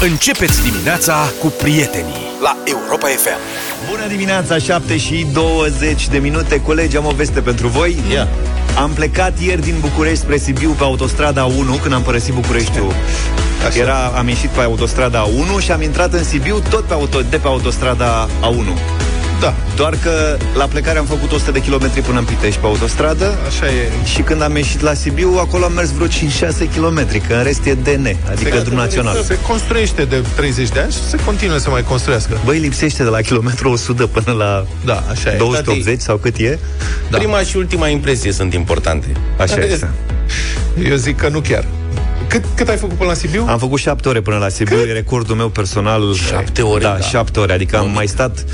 Începeți dimineața cu prietenii la Europa FM. Bună dimineața, 7 și 20 de minute. Colegi, am o veste pentru voi. Ia. Am plecat ieri din București spre Sibiu pe autostrada 1 când am părăsit Bucureștiul. Așa. Era, am ieșit pe autostrada 1 și am intrat în Sibiu tot pe auto, de pe autostrada A1. Da, Doar că la plecare am făcut 100 de kilometri până în Pitești pe autostradă așa e. și când am ieșit la Sibiu, acolo am mers vreo 5-6 km, că în rest e DN, adică drum național. Se construiește de 30 de ani și se continuă să mai construiască. Băi, lipsește de la kilometru 100 până la Da, așa e. 280 sau cât e? Da. Prima și ultima impresie sunt importante. Așa este. Eu zic că nu chiar. Cât, cât ai făcut până la Sibiu? Am făcut șapte ore până la Sibiu, e recordul meu personal. Șapte ore? Da, Da. șapte ore. Adică am mai stat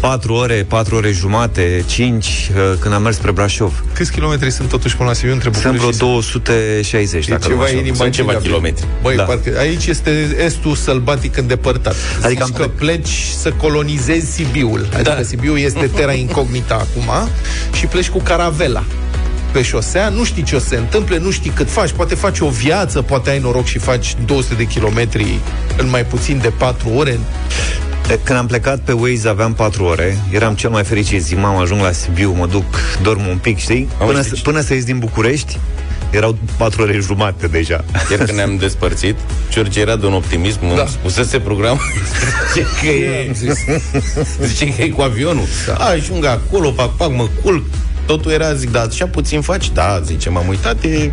patru ore, patru ore jumate, cinci, uh, când am mers spre Brașov. Câți kilometri sunt totuși până la Sibiu între Sunt București vreo și 260, E dacă nu ceva mă înșel. inimaginabil. Sunt ceva kilometri. Băi, Da. da. parcă aici este estul sălbatic îndepărtat. Adică Adică am că pleci să colonizezi Sibiul. Adică Da. Sibiu este terra incognita acum și pleci cu caravela pe șosea, nu știi ce o să se întâmple, nu știi cât faci, poate faci o viață, poate ai noroc și faci 200 de kilometri în mai puțin de 4 ore. De- Când am plecat pe Waze aveam 4 ore Eram cel mai fericit Zic, mamă, ajung la Sibiu, mă duc, dorm un pic, știi? Am Până, știi. să, până să ies din București Erau 4 ore jumate deja Iar când ne-am despărțit, George era de un optimism, da. Da. îmi spusese program, zice că e, zice că e cu avionul. Da. Ajung acolo, pac, pac, mă culc, totul era, zic, da, așa puțin faci? Da, zice, m-am uitat, e...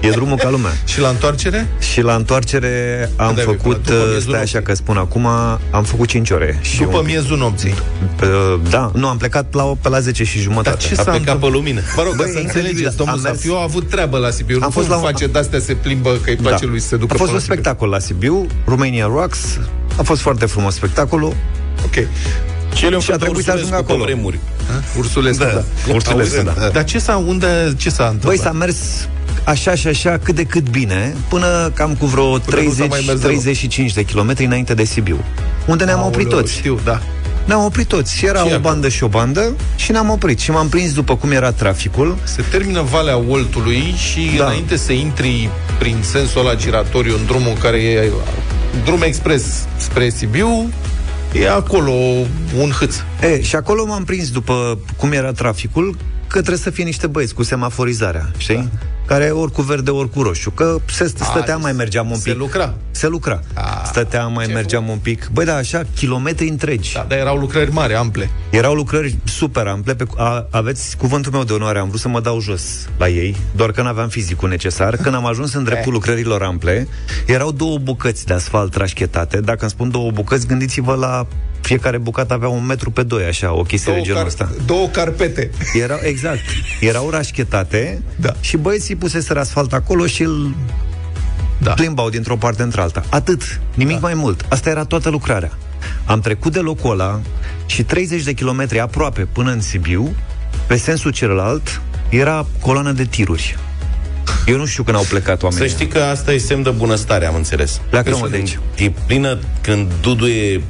E drumul ca lumea Și la întoarcere? Și la întoarcere am Când ai făcut, plecat? După uh, miezul stai așa nopții? că spun acum, am făcut 5 ore. Și După un- miezul nopții. Uh, da, nu, am plecat la, pe la 10 și jumătate. Dar ce A s-a plecat pe întâmplat? lumină. Mă rog, Băi, ca să incredibil. înțelegeți, domnul Am mers- Zafiu a avut treabă la Sibiu. Am nu fost cum la un- face de-astea, se plimbă, că îi place lui să se ducă A fost până un la Sibiu. spectacol la Sibiu, Romania Rocks, a fost foarte frumos spectacolul. Ok. Și el Și a trebuit să ajung acolo. Vremuri. Ursulescu, da. Ursulescu, Auzi, da. Dar ce s-a, unde, ce s-a întâmplat? Băi, s-a mers așa și așa, cât de cât bine, până cam cu vreo nu s-a mai 30, mers deloc. 35 de kilometri înainte de Sibiu. Unde ne-am oprit Aoleu, toți. Știu, da. Ne-am oprit toți. Și era Și o acolo. bandă și o bandă și ne-am oprit. Și m-am prins după cum era traficul. Se termină Valea Oltului și Da. da. înainte să intri prin sensul ăla giratoriu în drumul care e drum expres spre Sibiu, e acolo un hâț. E, și acolo m-am prins după cum era traficul, că trebuie să fie niște băieți cu semaforizarea, știi? Da. Care ori cu verde, ori cu roșu. Că se stătea, mai mergeam un se pic. lucra. Se lucra. A, stătea, mai ce mergeam un pic. Băi, da, așa, kilometri întregi. Da, dar erau lucrări mari, ample. Erau lucrări super ample. Pe, a, aveți cuvântul meu de onoare, am vrut să mă dau jos la ei, doar că n-aveam fizicul necesar. Când am ajuns în dreptul lucrărilor ample, erau două bucăți de asfalt rașchetate. Dacă îmi spun două bucăți, gândiți-vă la fiecare bucată avea un metru pe doi, așa, o chestie de genul ăsta. două carpete. Erau, exact. Erau rașchetate Da. și băieții puseseră asfalt acolo și îl Da. plimbau dintr-o parte într-alta. Atât, nimic da. mai mult. Asta era toată lucrarea. Am trecut de locul ăla și 30 de kilometri aproape până în Sibiu, pe sensul celălalt, era coloană de tiruri. Eu nu știu când au plecat Să oamenii. știi că asta e semn de bunăstare, am înțeles. Pleacă, Că mă, sunt- de aici. E plină când duduie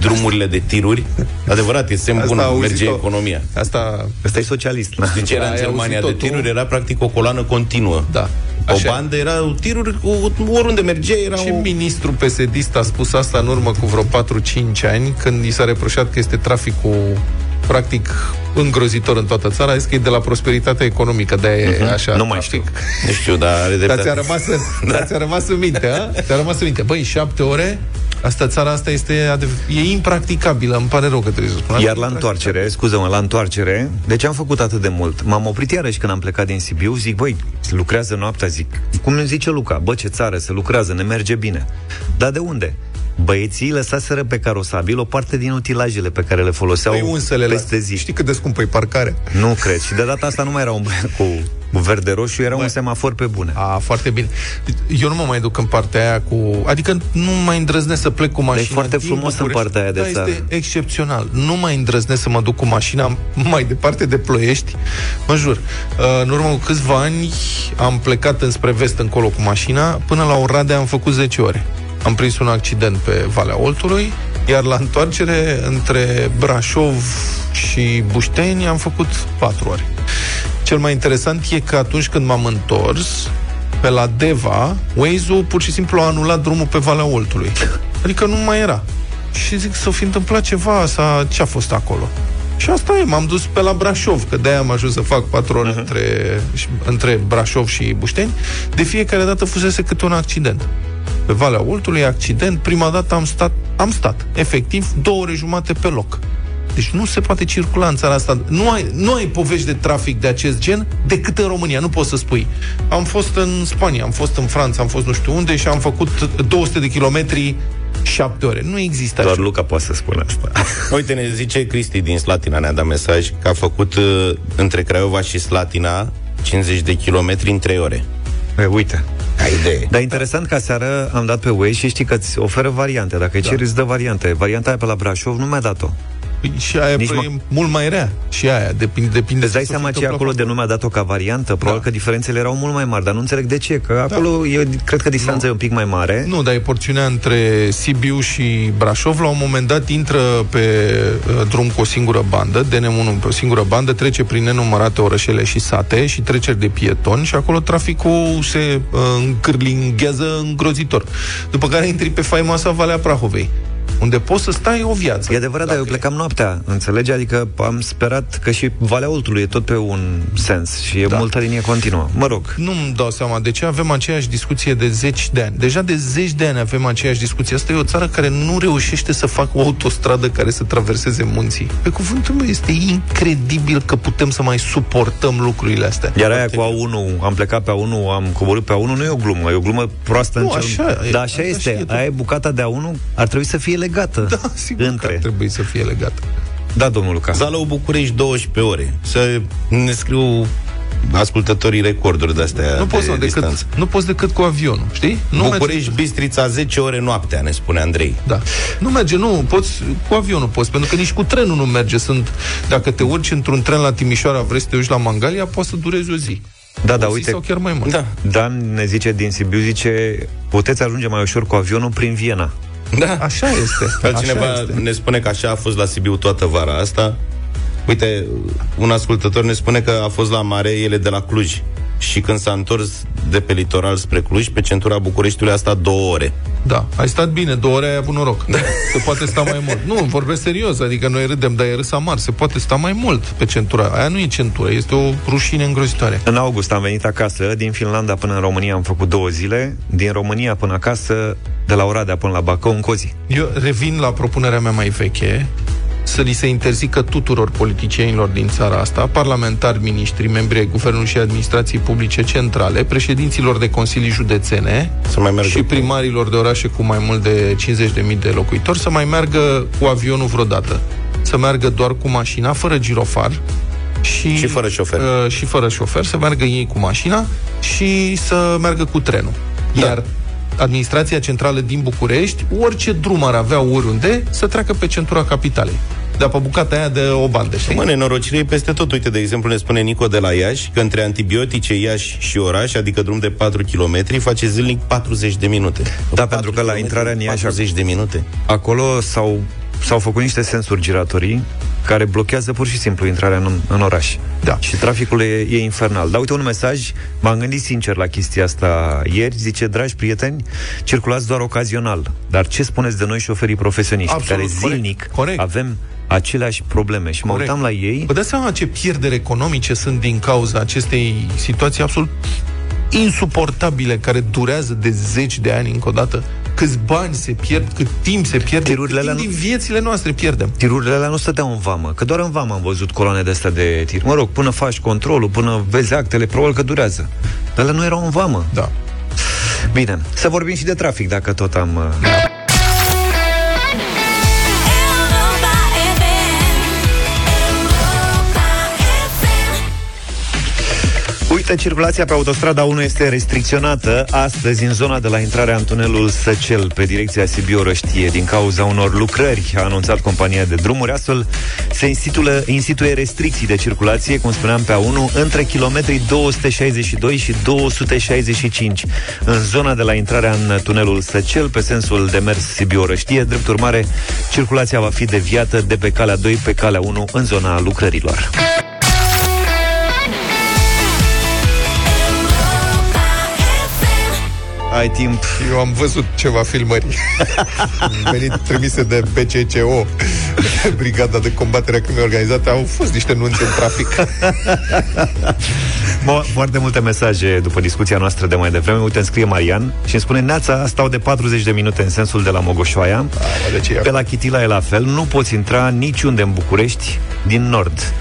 drumurile de tiruri. Adevărat, e semn Asta bun, a auzit-o. merge economia. Asta... Ăsta e socialist. Da. Deci era Da, în ai Germania de auzit-o tu? tiruri, era practic o coloană continuă. Da. O Așa e. bandă era tiruri, cu, oriunde mergea era Și o... ministrul PSD a spus asta în urmă cu vreo 4-5 ani, când i s-a reproșat că este traficul practic îngrozitor în toată țara, a zis că e de la prosperitatea economică, de e așa. Nu mai trafic. Nu știu, dar are Dar dreptate. ți-a rămas, în, da. ți-a rămas în minte, a? Ți-a rămas în minte. Băi, șapte ore, asta, țara asta este adev- e impracticabilă, îmi pare rău că trebuie să spun asta. Iar la întoarcere, scuză-mă, la întoarcere, de ce am făcut atât de mult? M-am oprit iarăși când am plecat din Sibiu, zic, băi, se lucrează noaptea, zic. Cum îmi zice Luca, bă, ce țară, se lucrează, ne merge bine. Dar de unde? Băieții lăsaseră pe carosabil o parte din utilajele pe care le foloseau Păi unsele peste zi. Știi cât de scumpă e parcarea? Nu cred. Și de data asta nu mai era un băiat cu, cu verde roșu, era un semafor pe bune. A, foarte bine. Eu nu mă mai duc în partea aia cu... Adică nu mai îndrăznesc să plec cu mașina. foarte din frumos în București. partea aia de da, țară. este excepțional. Nu mai îndrăznesc să mă duc cu mașina mai departe de Ploiești. Mă jur. Uh, În urmă cu câțiva ani am plecat înspre vest încolo cu mașina. Până la Oradea am făcut 10 ore. Am prins un accident pe Valea Oltului, iar la întoarcere între Brașov și Bușteni am făcut 4 ore. Cel mai interesant e că atunci când m-am întors, pe la Deva, Waze-ul pur și simplu a anulat drumul pe Valea Oltului. Adică nu mai era. Și zic, s-a fi întâmplat ceva, sau ce a fost acolo? Și asta e, m-am dus pe la Brașov, că de-aia am ajuns să fac patron uh-huh. între, între Brașov și Bușteni. De fiecare dată fusese câte un accident. Pe Valea Oltului, accident, prima dată am stat, am stat, efectiv, două ore jumate pe loc. Deci nu se poate circula în țara asta. Nu ai, nu ai povești de trafic de acest gen decât în România, nu poți să spui. Am fost în Spania, am fost în Franța, am fost nu știu unde și am făcut 200 de kilometri șapte ore. Nu există Doar așa. Luca poate să spună asta. Uite, ne zice Cristi din Slatina, ne-a dat mesaj că a făcut uh, între Craiova și Slatina 50 de kilometri în 3 ore. E, uite. Ai idee. Dar interesant că seară am dat pe Waze și știi că îți oferă variante. Dacă îi Da. ceri, îți dă variante. Varianta aia pe la Brașov nu mi-a dat-o. Păi Și aia Nici Nici mă- e mult mai rea. Și aia, depinde, depinde Îți dai ce s-o seama fi ce e acolo întâmplat de nu mi-a dat-o ca variantă? Probabil Da. că diferențele erau mult mai mari, dar nu înțeleg de ce. Că acolo eu cred că distanța e un pic mai mare. Nu, dar e porțiunea între Sibiu și Brașov. La un moment dat intră pe uh, drum cu o singură bandă, DN1 pe o singură bandă, trece prin nenumărate orășele și sate și treceri de pietoni și acolo traficul se uh, încârlinghează îngrozitor. După care intri pe faimoasa Valea Prahovei, unde poți să stai o viață. E adevărat, dar eu Dacă e. plecam noaptea, înțelegi? Adică am sperat că și Valea Oltului e tot pe un sens și e Da. multă linie continuă. Mă rog, Nu-mi dau seama de ce avem aceeași discuție de zeci de ani. Deja de zeci de ani avem aceeași discuție. Asta e o țară care nu reușește să facă o autostradă care să traverseze munții. Pe cuvântul meu, este incredibil că putem să mai suportăm lucrurile astea. Iar aia cu A1, am plecat pe A1, am coborât pe A1, nu e o glumă, e o glumă proastă Nu, în cel... așa e, Da, așa așa este. și e tot. aia e bucata de A1, ar trebui să fie legată Da, sigur că între. ar trebui să fie legată. Da, domnul Luca. Zalău București 12 ore. Să ne scriu ascultătorii recorduri de astea Nu de poți, nu, decât, distanță. nu poți decât cu avionul, știi? Nu București, Bistrița, 10 ore noaptea, ne spune Andrei. Da. Nu merge, nu, poți, cu avionul poți, pentru că nici cu trenul nu merge. Sunt, dacă te urci într-un tren la Timișoara, vrei să te uiți la Mangalia, poate să durezi o zi. Da, da, o zi uite, sau chiar mai mult. Da. Dan ne zice din Sibiu, zice, puteți ajunge mai ușor cu avionul prin Viena. Da. Așa este. Altcineva așa este. ne spune că așa a fost la Sibiu toată vara asta. Uite, un ascultător ne spune că a fost la mare, ele de la Cluj. Și când s-a întors de pe litoral spre Cluj, pe centura Bucureștiului a stat două ore. Da, ai stat bine, două ore ai avut noroc. Da. Se poate sta mai mult. Nu, vorbesc serios, adică noi râdem, dar e râs amar. Se poate sta mai mult pe centura. Aia nu e centură, este o rușine îngrozitoare. În august am venit acasă, din Finlanda până în România am făcut două zile, din România până acasă, de la Oradea până la Bacău, în Cozi. Eu revin la propunerea mea mai veche, să li se interzică tuturor politicienilor din țara asta, parlamentari, miniștri, membri ai guvernului și administrației publice centrale, președinților de consilii județene Să mai meargă și primarilor de orașe cu mai mult de 50.000 de locuitori să mai meargă cu avionul vreodată. Să meargă doar cu mașina, fără girofar, și, Și fără șofer. Uh, și fără șofer, să meargă ei cu mașina și să meargă cu trenul. Da. Iar administrația centrală din București, orice drum ar avea oriunde, să treacă pe centura capitalei. Dar pe bucata aia de o bandă, știi? Mă, nenorocire e peste tot. Uite, de exemplu, ne spune Nico de la Iași că între antibiotice Iași și oraș, adică drum de 4 km, face zilnic 40 de minute. Da, pentru că la intrarea în Iași 40 de minute. Acolo s-au, s-au făcut niște sensuri giratorii care blochează pur și simplu intrarea în, în oraș. Da. Și traficul e, e infernal. Dar uite un mesaj, m-am gândit sincer la chestia asta ieri, zice, dragi prieteni, circulați doar ocazional. Dar ce spuneți de noi șoferii profesioniști, Absolut, care corect, zilnic corect. avem aceleași probleme. Și mă Corect. uitam la ei, Vă dați seama ce pierderi economice sunt din cauza acestei situații absolut insuportabile care durează de zeci de ani încă o dată? Câți bani se pierd, cât timp se pierde, Tirurile cât timp alea din viețile noastre pierdem. tirurile alea nu stăteau în vamă, că doar în vamă am văzut coloane de astea de tir. Mă rog, până faci controlul, până vezi actele, probabil că durează. Dar alea nu erau în vamă. Da. Bine, să vorbim și de trafic, dacă tot am... Uite, circulația pe autostrada 1 este restricționată astăzi în zona de la intrarea în tunelul Săcel, pe direcția Sibiu-Răștie, din cauza unor lucrări, a anunțat compania de drumuri. Astfel, se instituie, instituie restricții de circulație, cum spuneam, pe A1, între kilometrii 262 și 265, în zona de la intrarea în tunelul Săcel, pe sensul de mers Sibiu-Răștie. Drept urmare, circulația va fi deviată de pe calea 2 pe calea 1 în zona lucrărilor. Ai timp. Eu am văzut ceva filmări Am venit trimise de BCCO Brigada de combatere a crimei organizate Au fost niște nunți în trafic Mo- foarte multe mesaje după discuția noastră de mai devreme. Uite, îmi scrie Marian și îmi spune Neața, stau de 40 de minute în sensul de la Mogoșoaia. de ce e Pe la Chitila e la fel, nu poți intra niciunde în București din nord.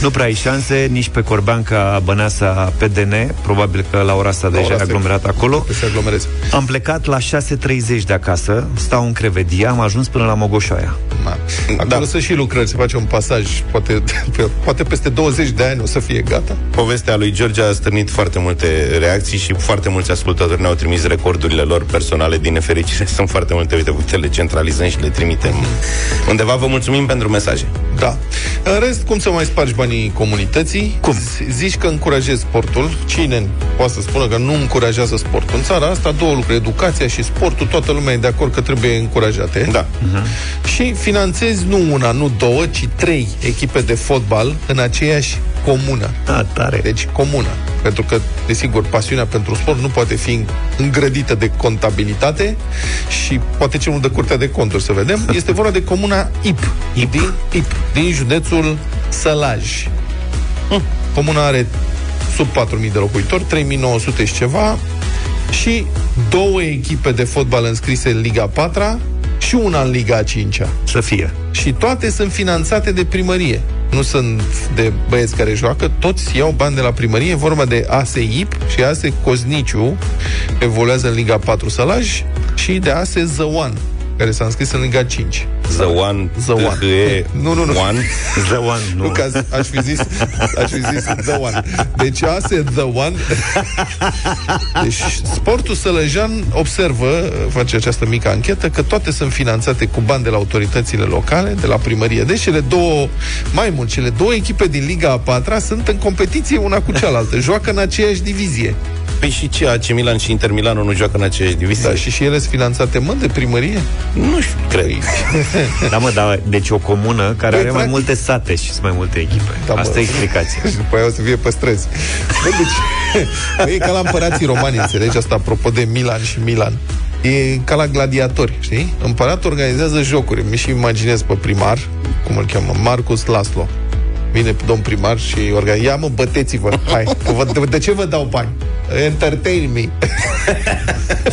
Nu prea ai șanse nici pe Corbeanca, Băneasa, PDN, probabil că la ora asta deja e ora asta e- aglomerat acolo. Să se aglomereze Am plecat la 6.30 de acasă, stau în Crevedia, am ajuns până la Mogoșoaia. Na. Acolo Da. să și lucrări, se face un pasaj Poate, poate peste 20 de ani o să fie gata Povestea lui George a stârnit foarte multe reacții și foarte mulți ascultători ne-au trimis recordurile lor personale din nefericire. Sunt foarte multe, uite, uite, le centralizăm și le trimitem undeva. Vă mulțumim pentru mesaje. Da. În rest, cum să mai spargi banii comunității? Cum? Z- Zici că încurajezi sportul. Cine poate să spună că nu încurajează sportul? În țara asta, două lucruri, educația și sportul, toată lumea e de acord că trebuie încurajate. Da. Și finanțezi nu una, nu două, ci trei echipe de fotbal în aceeași comună. A, tare. Deci comună. Pentru că, desigur, pasiunea pentru sport nu poate fi îngrădită de contabilitate și poate cel mult de curtea de conturi, să vedem. Este vorba de comuna IP, IP. Din, IP, din județul Sălaj. Comuna are sub 4.000 de locuitori, 3.900 și ceva și două echipe de fotbal înscrise în Liga 4 și una în Liga 5 Să fie. și toate sunt finanțate de primărie. Nu sunt de băieți care joacă, toți iau bani de la primărie, e vorba de ASE IP și ASE Cozniciu, evoluează în Liga 4 Sălaj, și de ASE Zăoan, care s-a înscris în Liga 5. The One, The One. E Nu, nu, nu. One. The One, nu. Nu, că aș- aș fi zis, aș fi zis The One. Deci ASE The One. Deci sportul sălăjan observă, face această mică anchetă, că toate sunt finanțate cu bani de la autoritățile locale, de la primărie. Deci cele două, mai mult, cele două echipe din Liga a patra sunt în competiție una cu cealaltă. Joacă în aceeași divizie. Păi și ce, AC Milan și Inter Milano nu joacă în aceeași divizie? Da, și și ele sunt finanțate, mă, de primărie? Nu știu, cred. Da, mă, da, deci o comună care Păi, are mai practic- multe sate și sunt mai multe echipe. Da, mă. Asta e explicația. Și după aia o să fie pe străzi. Bă, deci, bă, e ca la împărații romani, înțelegi? Asta apropo de Milan și Milan. E ca la gladiatori, știi? Împăratul organizează jocuri. Mi și imaginez pe primar, cum îl cheamă, Marcus Laslo. Vine domn primar și organizează. Ia mă, băteți-vă, hai. Că vă, de, de ce vă dau bani? Entertain me.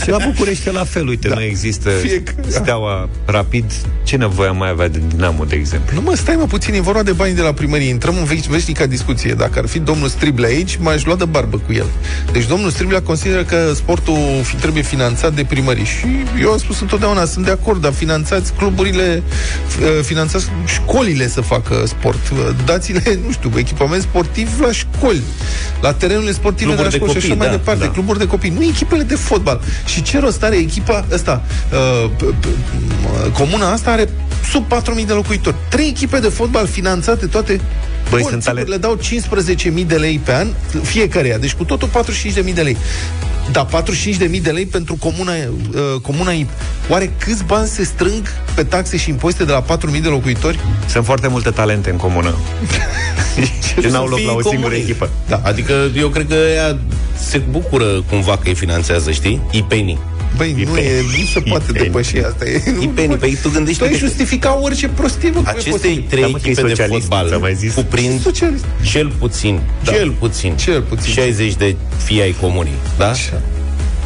Și la București e la fel, uite, Da. nu există Fiecare- steaua rapid. Ce nevoie am mai avea de Dinamo, de exemplu? Nu mă, stai mă puțin, e vorba de bani de la primărie. Intrăm în veș- veșnica discuție. Dacă ar fi domnul Strible aici, m-aș lua de barbă cu el. Deci domnul Strible consideră că sportul fi, trebuie finanțat de primării. Și eu am spus întotdeauna, sunt de acord, dar finanțați cluburile, f- uh, finanțați școlile să facă sport. Uh, Dați-le, nu știu, echipament sportiv la școli, la terenurile sportive Cluburi de de la școli și așa copii, mai da, departe. da. Cluburi de copii, nu echipele de fotbal. Și ce rost are echipa ăsta? Uh, p- p- m- comuna asta are sub 4.000 de locuitori. Trei echipe de fotbal finanțate toate Băi, Bun, sunt sigur, ale- le dau 15.000 de lei pe an fiecăreia, deci cu totul 45.000 de lei. Da, 45.000 de lei pentru comuna, uh, comuna IP. Oare câți bani se strâng pe taxe și impozite de la 4.000 de locuitori? Sunt foarte multe talente în comună. și n-au loc fii la o singură comuni. echipă. Da. Adică eu cred că ea se bucură cumva că îi finanțează, știi? Ipenii. Băi, nu, Ipeni. e, nu se poate Ipeni. depăși asta. E, nu- Ipenii, păi tu Tu gândește ai justifica orice prostie, bă, cum e Aceste posibil? trei Da, mă, că e echipe de socialist, ți-am fotbal mai zis. cuprind Socialist. cel puțin, Da. cel puțin, Cel puțin. 60 de fii ai comunii, da? Așa.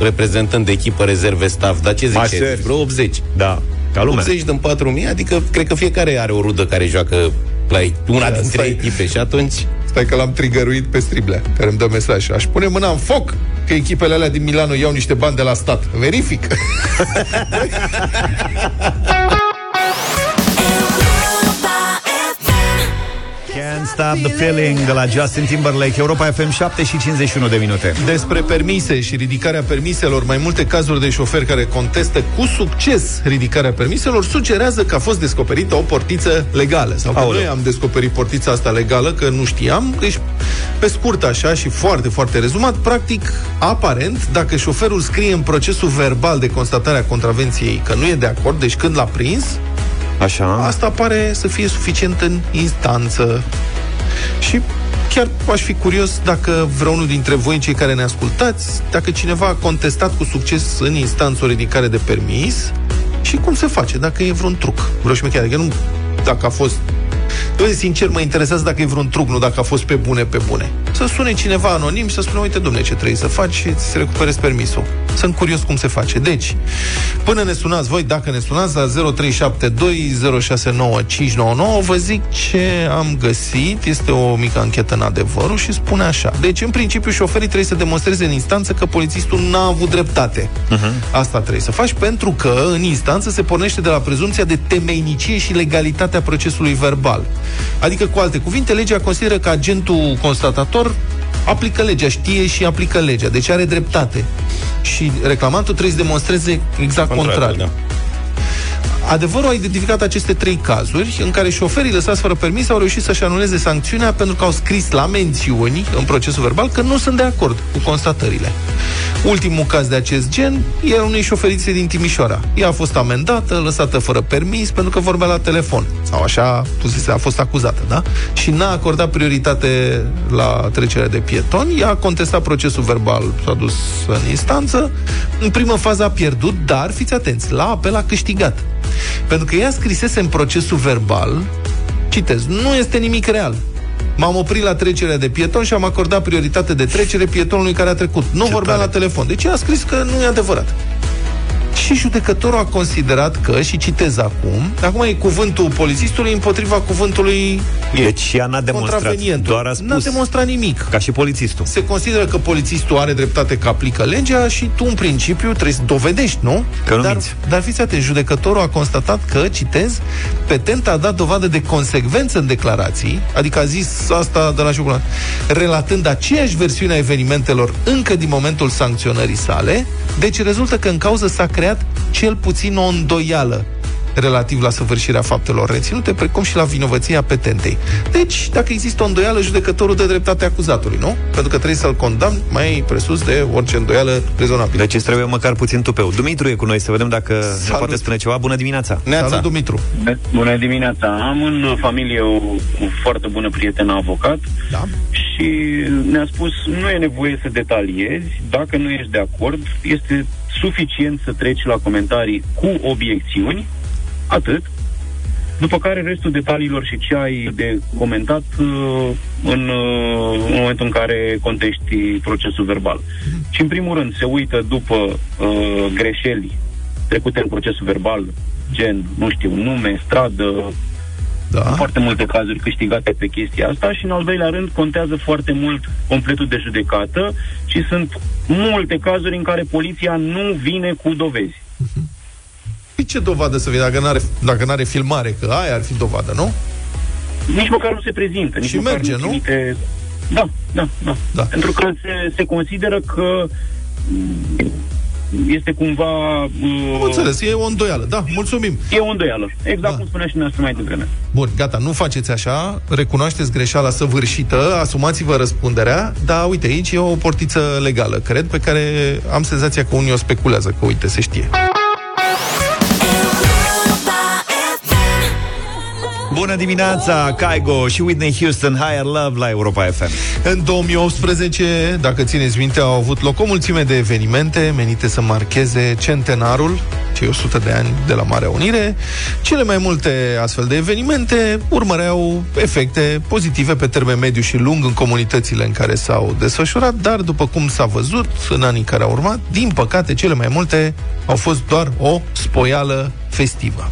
Reprezentând de echipă rezerve staff, dar ce zici? Mașeri. Vreo 80. Da, ca lumea. 80 din 4.000, adică cred că fiecare are o rudă care joacă la una dintre stai. echipe și atunci Stai că l-am trigăruit pe Striblea, care îmi dă mesaj. Aș pune mâna în foc că echipele alea din Milano iau niște bani de la stat. Verific. stop the feeling de la Justin Timberlake, Europa FM 7 și 51 de minute. Despre permise și ridicarea permiselor, mai multe cazuri de șoferi care contestă cu succes ridicarea permiselor sugerează că a fost descoperită o portiță legală. Sau că Aoleu. noi am descoperit portița asta legală, că nu știam. Deci, pe scurt așa și foarte, foarte rezumat, practic, aparent, dacă șoferul scrie în procesul verbal de constatare a contravenției că nu e de acord, deci când l-a prins, Așa. Asta pare să fie suficient în instanță. Și chiar aș fi curios dacă vreunul dintre voi, cei care ne ascultați, dacă cineva a contestat cu succes în instanță o ridicare de permis și cum se face, dacă e vreun truc. Vreau și chiar, adică nu dacă a fost Dom'le, sincer, mă interesează dacă e vreun truc, nu dacă a fost pe bune, pe bune. Să sune cineva anonim și să spună, uite, domne, ce trebuie să faci și să recuperezi permisul. Sunt curios cum se face. Deci, până ne sunați voi, dacă ne sunați la 0372069599, vă zic ce am găsit. Este o mică anchetă în adevărul și spune așa. Deci, în principiu, șoferii trebuie să demonstreze în instanță că polițistul n-a avut dreptate. Uh-huh. Asta trebuie să faci pentru că în instanță se pornește de la prezumția de temeinicie și legalitatea procesului verbal. Adică, cu alte cuvinte, legea consideră că agentul constatator aplică legea, știe și aplică legea, deci are dreptate. Și reclamantul trebuie să demonstreze exact Contrariu, contrariu. da. Adevărul a identificat aceste trei cazuri în care șoferii lăsați fără permis au reușit să-și anuleze sancțiunea pentru că au scris la mențiuni în procesul verbal că nu sunt de acord cu constatările. Ultimul caz de acest gen era unei șoferițe din Timișoara. Ea a fost amendată, lăsată fără permis pentru că vorbea la telefon. Sau așa pusese, a fost acuzată, da? Și n-a acordat prioritate la trecerea de pietoni. Ea a contestat procesul verbal, s-a dus în instanță. În primă fază a pierdut, dar fiți atenți, la apel a câștigat. Pentru că ea scrisese în procesul verbal, citez, nu este nimic real. M-am oprit la trecerea de pieton și am acordat prioritate de trecere pietonului care a trecut. Nu Ce vorbea tare. la telefon. Deci ea a scris că nu e adevărat. Și judecătorul a considerat că, și citez acum, acum e cuvântul polițistului împotriva cuvântului Deci ea n-a demonstrat, contravenientului. doar a N-a spus, demonstrat nimic ca și polițistul. se consideră că polițistul are dreptate că aplică legea și tu, în principiu, trebuie să dovedești, nu? Că nu dar, minți. dar fiți atenți, judecătorul a constatat că, citez, petenta a dat dovadă de consecvență în declarații, adică a zis asta de la șocolat, relatând aceeași versiune a evenimentelor încă din momentul sancționării sale, deci rezultă că în cauză s-a creat cel puțin o îndoială relativ la săvârșirea faptelor reținute, precum și la vinovăția petentei. Deci, dacă există o îndoială, judecătorul dă dreptate acuzatului, nu? Pentru că trebuie să-l condamn mai presus de orice îndoială rezonabilă. Deci îți trebuie măcar puțin tupeu. Dumitru e cu noi, să vedem dacă ne Salut. poate spune ceva. Bună dimineața! Neața. Salut, Dumitru. Bună dimineața! Am în familie o, o foarte bună prietenă avocat Da. și ne-a spus nu e nevoie să detaliezi, dacă nu ești de acord, este suficient să treci la comentarii cu obiecțiuni, atât, după care restul detaliilor și ce ai de comentat uh, în, uh, în momentul în care contești procesul verbal. Și în primul rând se uită după uh, greșeli trecute în procesul verbal, gen, nu știu, nume, stradă, Da. foarte multe cazuri câștigate pe chestia asta și în al doilea rând contează foarte mult completul de judecată și sunt multe cazuri în care poliția nu vine cu dovezi. Păi ce dovadă să vii dacă n-are, dacă n-are filmare? Că aia ar fi dovadă, nu? Nici măcar nu se prezintă. Nici Și măcar merge, nu? trimite... Da, da, da, Da. Pentru că se, se consideră că mm, este cumva... Am Uh, înțeles, e o îndoială. Da, mulțumim. e o îndoială. Exact Da. cum spunea și noastră mai devreme. Bun, gata, nu faceți așa, recunoașteți greșeala săvârșită, asumați-vă răspunderea, dar uite, aici e o portiță legală, cred, pe care am senzația că unii o speculează, că uite, se știe. Bună dimineața, Caigo și Whitney Houston, Higher Love la Europa FM. În 2018, dacă țineți minte, au avut loc o mulțime de evenimente menite să marcheze centenarul, cei 100 de ani de la Marea Unire. Cele mai multe astfel de evenimente urmăreau efecte pozitive pe termen mediu și lung în comunitățile în care s-au desfășurat, dar după cum s-a văzut în anii care au urmat, din păcate, cele mai multe au fost doar o spoială festivă.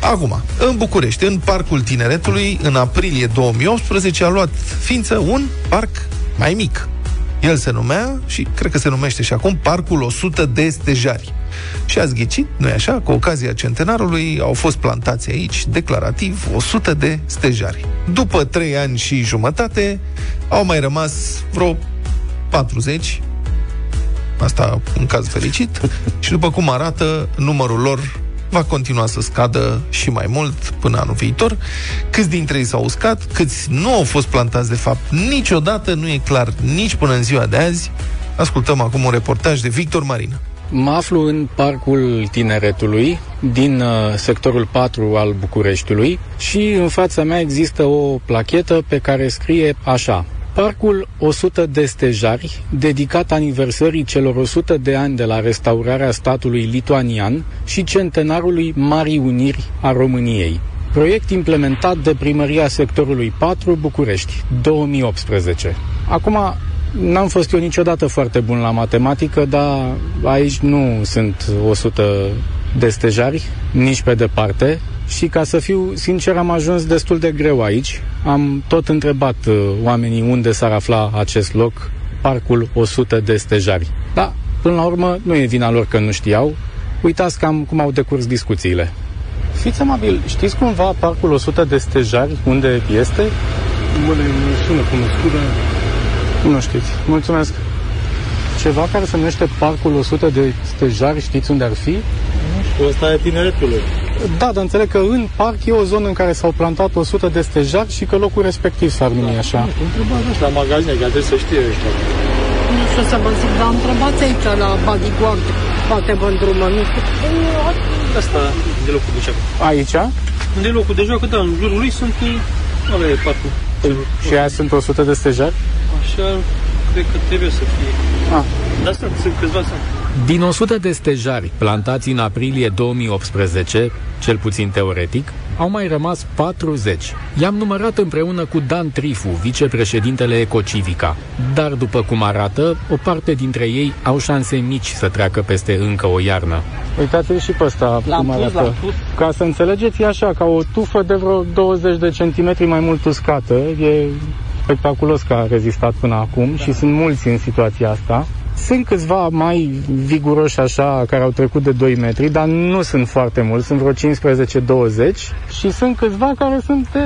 Acum, în București, în Parcul Tineretului, în aprilie 2018, a luat ființă un parc mai mic. El se numea, și cred că se numește și acum, Parcul 100 de Stejari. Și ați ghicit, nu-i așa? Cu ocazia centenarului au fost plantați aici, declarativ, 100 de stejari. După 3 ani și jumătate, au mai rămas vreo 40 Asta un caz fericit. și după cum arată, numărul lor va continua să scadă și mai mult până anul viitor. Câți dintre ei s-au uscat, câți nu au fost plantați de fapt niciodată, nu e clar nici până în ziua de azi. Ascultăm acum un reportaj de Victor Marina. Mă aflu în Parcul Tineretului, din uh, sectorul 4 al Bucureștiului și în fața mea există o plachetă pe care scrie așa. Parcul 100 de stejari, dedicat aniversării celor 100 de ani de la restaurarea statului lituanian și centenarului Marii Uniri a României. Proiect implementat de primăria sectorului 4 București, 2018. Acum, N-am fost eu niciodată foarte bun la matematică, dar aici nu sunt 100 de stejari, nici pe departe. Și ca să fiu sincer, am ajuns destul de greu aici. Am tot întrebat uh, oamenii unde s-ar afla acest loc, parcul 100 de stejari. Da, până la urmă, nu e vina lor că nu știau. Uitați cam cum au decurs discuțiile. Fiți amabil, știți cumva parcul 100 de stejari unde este? Mă, sună cunoscut, dar nu știți. Mulțumesc. Ceva care se numește Parcul 100 de stejari, știți unde ar fi? Nu știu, ăsta e tineretului. Da, dar înțeleg că în parc e o zonă în care s-au plantat 100 de stejari și că locul respectiv s-ar numi da, așa. Nu, întrebați ăștia, magazine, că trebuie să știe ăștia. Nu știu să vă zic, dar întrebați aici la bodyguard, poate vă îndrumă, nu știu. Asta de locul de joacă. Aici? Unde e locul de joacă, da, în jurul lui sunt, ăla e parcul. Și aia sunt 100 de stejari? Așa, cred că trebuie să fie. Ah. Dar sunt, sunt câțiva sunt. Din 100 de stejari plantați în aprilie 2018, cel puțin teoretic, au mai rămas 40. I-am numărat împreună cu Dan Trifu, vicepreședintele Ecocivica. Dar după cum arată, o parte dintre ei au șanse mici să treacă peste încă o iarnă. Uitați-l și pe ăsta L-am cum pus, arată. l-am pus. Ca să înțelegeți, e așa, ca o tufă de vreo 20 de centimetri mai mult uscată. E spectaculos că a rezistat până acum da. și sunt mulți în situația asta. Sunt câțiva mai viguroși așa, care au trecut de 2 metri, dar nu sunt foarte mulți, sunt vreo 15-20 și sunt câțiva care sunt de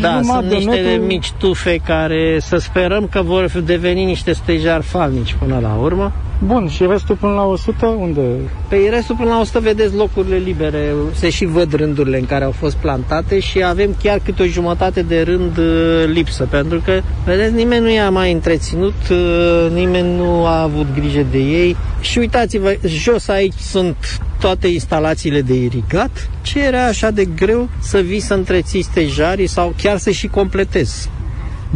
Da, jumătate sunt de niște metru. mici tufe care să sperăm că vor deveni niște stejari falnici până la urmă. Bun, și restul până la 100, unde? Pe restul până la 100 vedeți locurile libere, se și văd rândurile în care au fost plantate și avem chiar câte o jumătate de rând uh, lipsă, pentru că, vedeți, nimeni nu i-a mai întreținut, uh, nimeni nu a avut grijă de ei și uitați-vă, jos aici sunt toate instalațiile de irigat, ce era așa de greu să vii să întreții stejarii sau chiar să și completezi.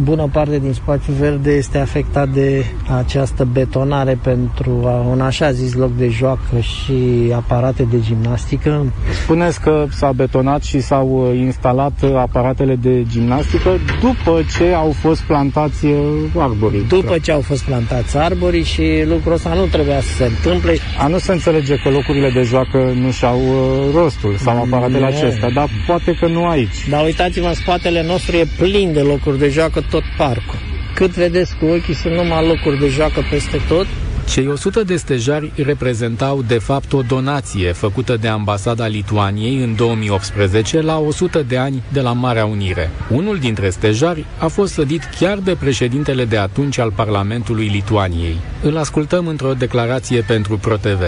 Bună parte din spațiul verde este afectat de această betonare pentru a- un așa zis loc de joacă și aparate de gimnastică. Spuneți că s-a betonat și s-au uh, instalat uh, aparatele de gimnastică după ce au fost plantați uh, arborii. După ce au fost plantați arborii și lucrul ăsta nu trebuia să se întâmple. A nu se înțelege că locurile de joacă nu și-au uh, rostul sau aparatele Nu. acestea, dar poate că nu aici. Dar uitați-vă, în spatele nostru e plin de locuri de joacă tot parcul. Cât vedeți cu ochii sunt numai locuri de joacă peste tot. Cei 100 de stejari reprezentau de fapt o donație făcută de ambasada Lituaniei în 2018 la 100 de ani de la Marea Unire. Unul dintre stejari a fost sădit chiar de președintele de atunci al Parlamentului Lituaniei. Îl ascultăm într-o declarație pentru ProTV.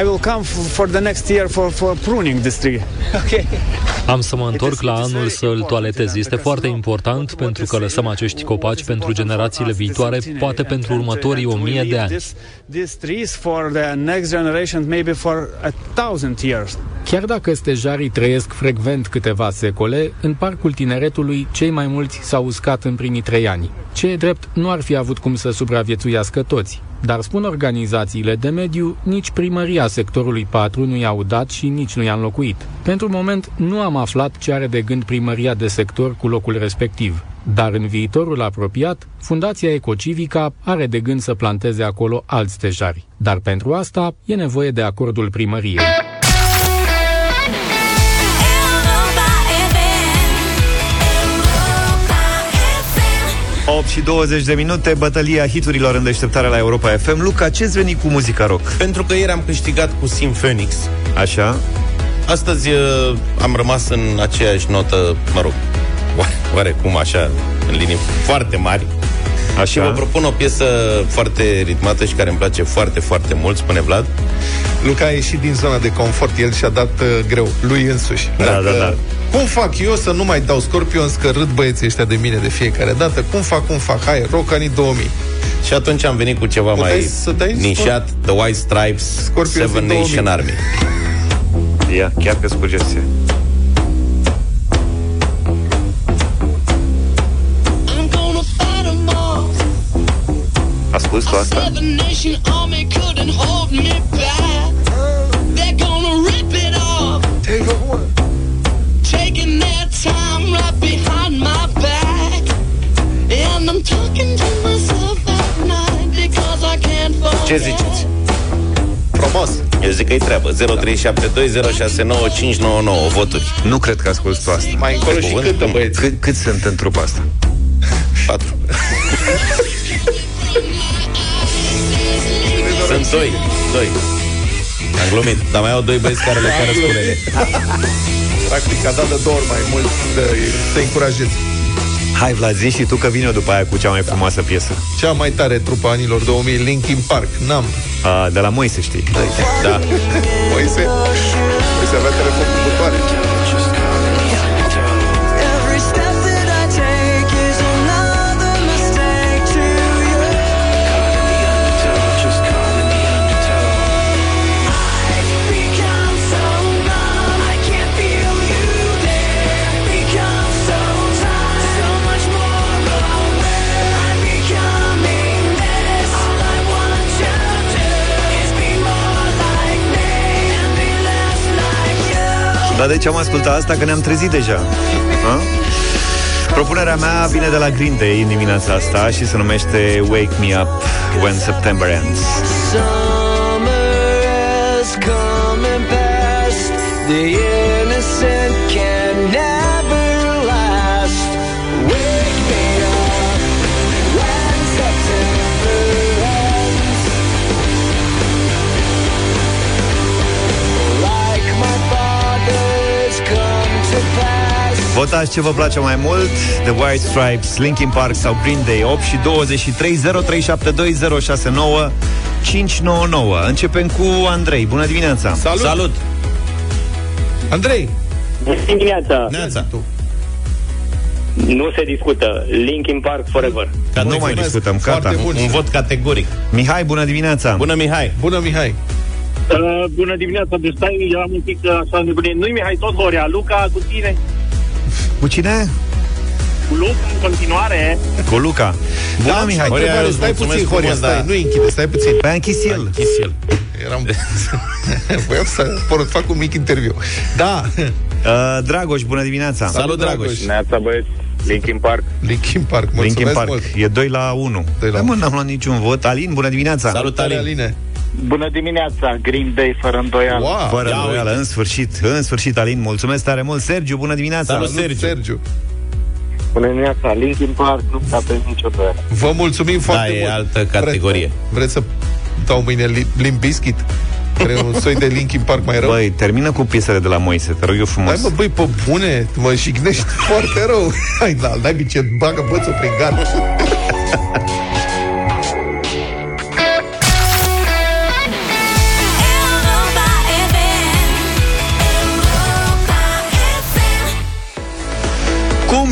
I will come f- for the next year for, for pruning this tree. Okay. Am să mă întorc la anul să îl toaletez. Este foarte important pentru că lăsăm acești copaci pentru generațiile viitoare, poate pentru următorii o mie de ani. These trees for the next generation, maybe for a thousand years. Chiar dacă stejarii trăiesc frecvent câteva secole, în Parcul Tineretului cei mai mulți s-au uscat în primii trei ani. Ce e drept, nu ar fi avut cum să supraviețuiască toți. Dar spun organizațiile de mediu, nici primăria sectorului 4 nu i-au dat și nici nu i-a înlocuit. Pentru moment nu am aflat ce are de gând primăria de sector cu locul respectiv. Dar în viitorul apropiat, Fundația Ecocivica are de gând să planteze acolo alți stejari. Dar pentru asta e nevoie de acordul primăriei. 8 și 20 de minute, bătălia hiturilor în deșteptarea la Europa FM. Luca, ce-ți veni cu muzica rock? Pentru că ieri am câștigat cu Sim Phoenix. Așa? Astăzi uh, am rămas în aceeași notă, mă rog, oare, oarecum așa, în linii foarte mari. Așa. Și vă propun o piesă foarte ritmată și care îmi place foarte, foarte mult, spune Vlad. Luca a ieșit din zona de confort, el și-a dat uh, greu, lui însuși. Da, da, da. Cum fac eu să nu mai dau Scorpions, că râd băieții ăștia de mine de fiecare dată? Cum fac, cum fac? Hai, rock anii 2000. Și atunci am venit cu ceva Puteai mai să dai în nișat, The White Stripes, Scorpions Seven din 2000. Nation Army. Ia, chiar că scurgese. I'm gonna fight 'em all. Asculți tu asta? Seven Nation Army Ce ziceți? Frumos. Eu zic că e treabă. 0372069599 voturi. Nu cred că asculți tu asta. Mai încolo și cuvânt, cântă, nu. băieți. Cât, cât sunt în trupa asta? 4. Sunt doi. Doi. Am glumit, dar mai au doi băieți care le care spurele. Practic a dat de două ori mai mult de, să încurajezi. Hai, Vlad, zi și tu că vine eu după aia cu cea mai frumoasă piesă. Cea mai tare trupă anilor 2000, Linkin Park, N-am. A, de la Moise, știi? Da. Moise, Moise avea de ce am ascultat asta? Că ne-am trezit deja. Ha? Propunerea mea vine de la Green Day în dimineața asta și se numește Wake Me Up When September Ends. Summer has come and passed. The innocent Votați ce vă place mai mult The White Stripes, Linkin Park sau Green Day 8 și 23 0372069599 599 Începem cu Andrei, bună dimineața Salut! Salut! Andrei! Bună dimineața! Neața. Nu se discută. Linkin Park Forever. Nu mai discutăm, gata Foarte bun. Un vot categoric. Mihai, bună dimineața Bună, Mihai! Bună, Mihai! Uh, bună dimineața, deci stai, eram un pic uh, așa nebunit. Nu-i Mihai tot Horea, Luca cu tine, Cu cine? cu Luca în continuare. Cu Luca Bună, Da, Mihai Horia, Horia, stai îți mulțumesc puțin, Horia, frumos, stai, da. nu închide, stai puțin. Pe a închis el Chis el. Eram... Voiam să pot fac un mic interviu. Da, uh, Dragoș, bună dimineața Salut, Dragoș! Neața, băieți. Linkin Park. Linkin Park, mulțumesc Linkin Park, mult. e 2 la 1 Doi la Hai, mă, unu. n-am luat niciun vot Alin, bună dimineața Salut, Tare, Alin! Aline. Bună dimineața, Green Day fără îndoială. Wow, Fără Ia îndoială, uite. în sfârșit, în sfârșit, Alin, mulțumesc tare mult Sergiu, bună dimineața Salut, Salut, Sergiu. Sergiu. Bună dimineața, Linkin Park nu s-a pe nicio doială. Vă mulțumim foarte e mult. altă categorie. Vreți, vreți să dau mâine li- Limp Bizkit? Care e un soi de Linkin Park mai rău? Băi, termină cu piesele de la Moise, te rog eu frumos Hai mă, băi, pe bune, mă șignești foarte rău. Hai, da, n-ai ce bagă bățul prin gard.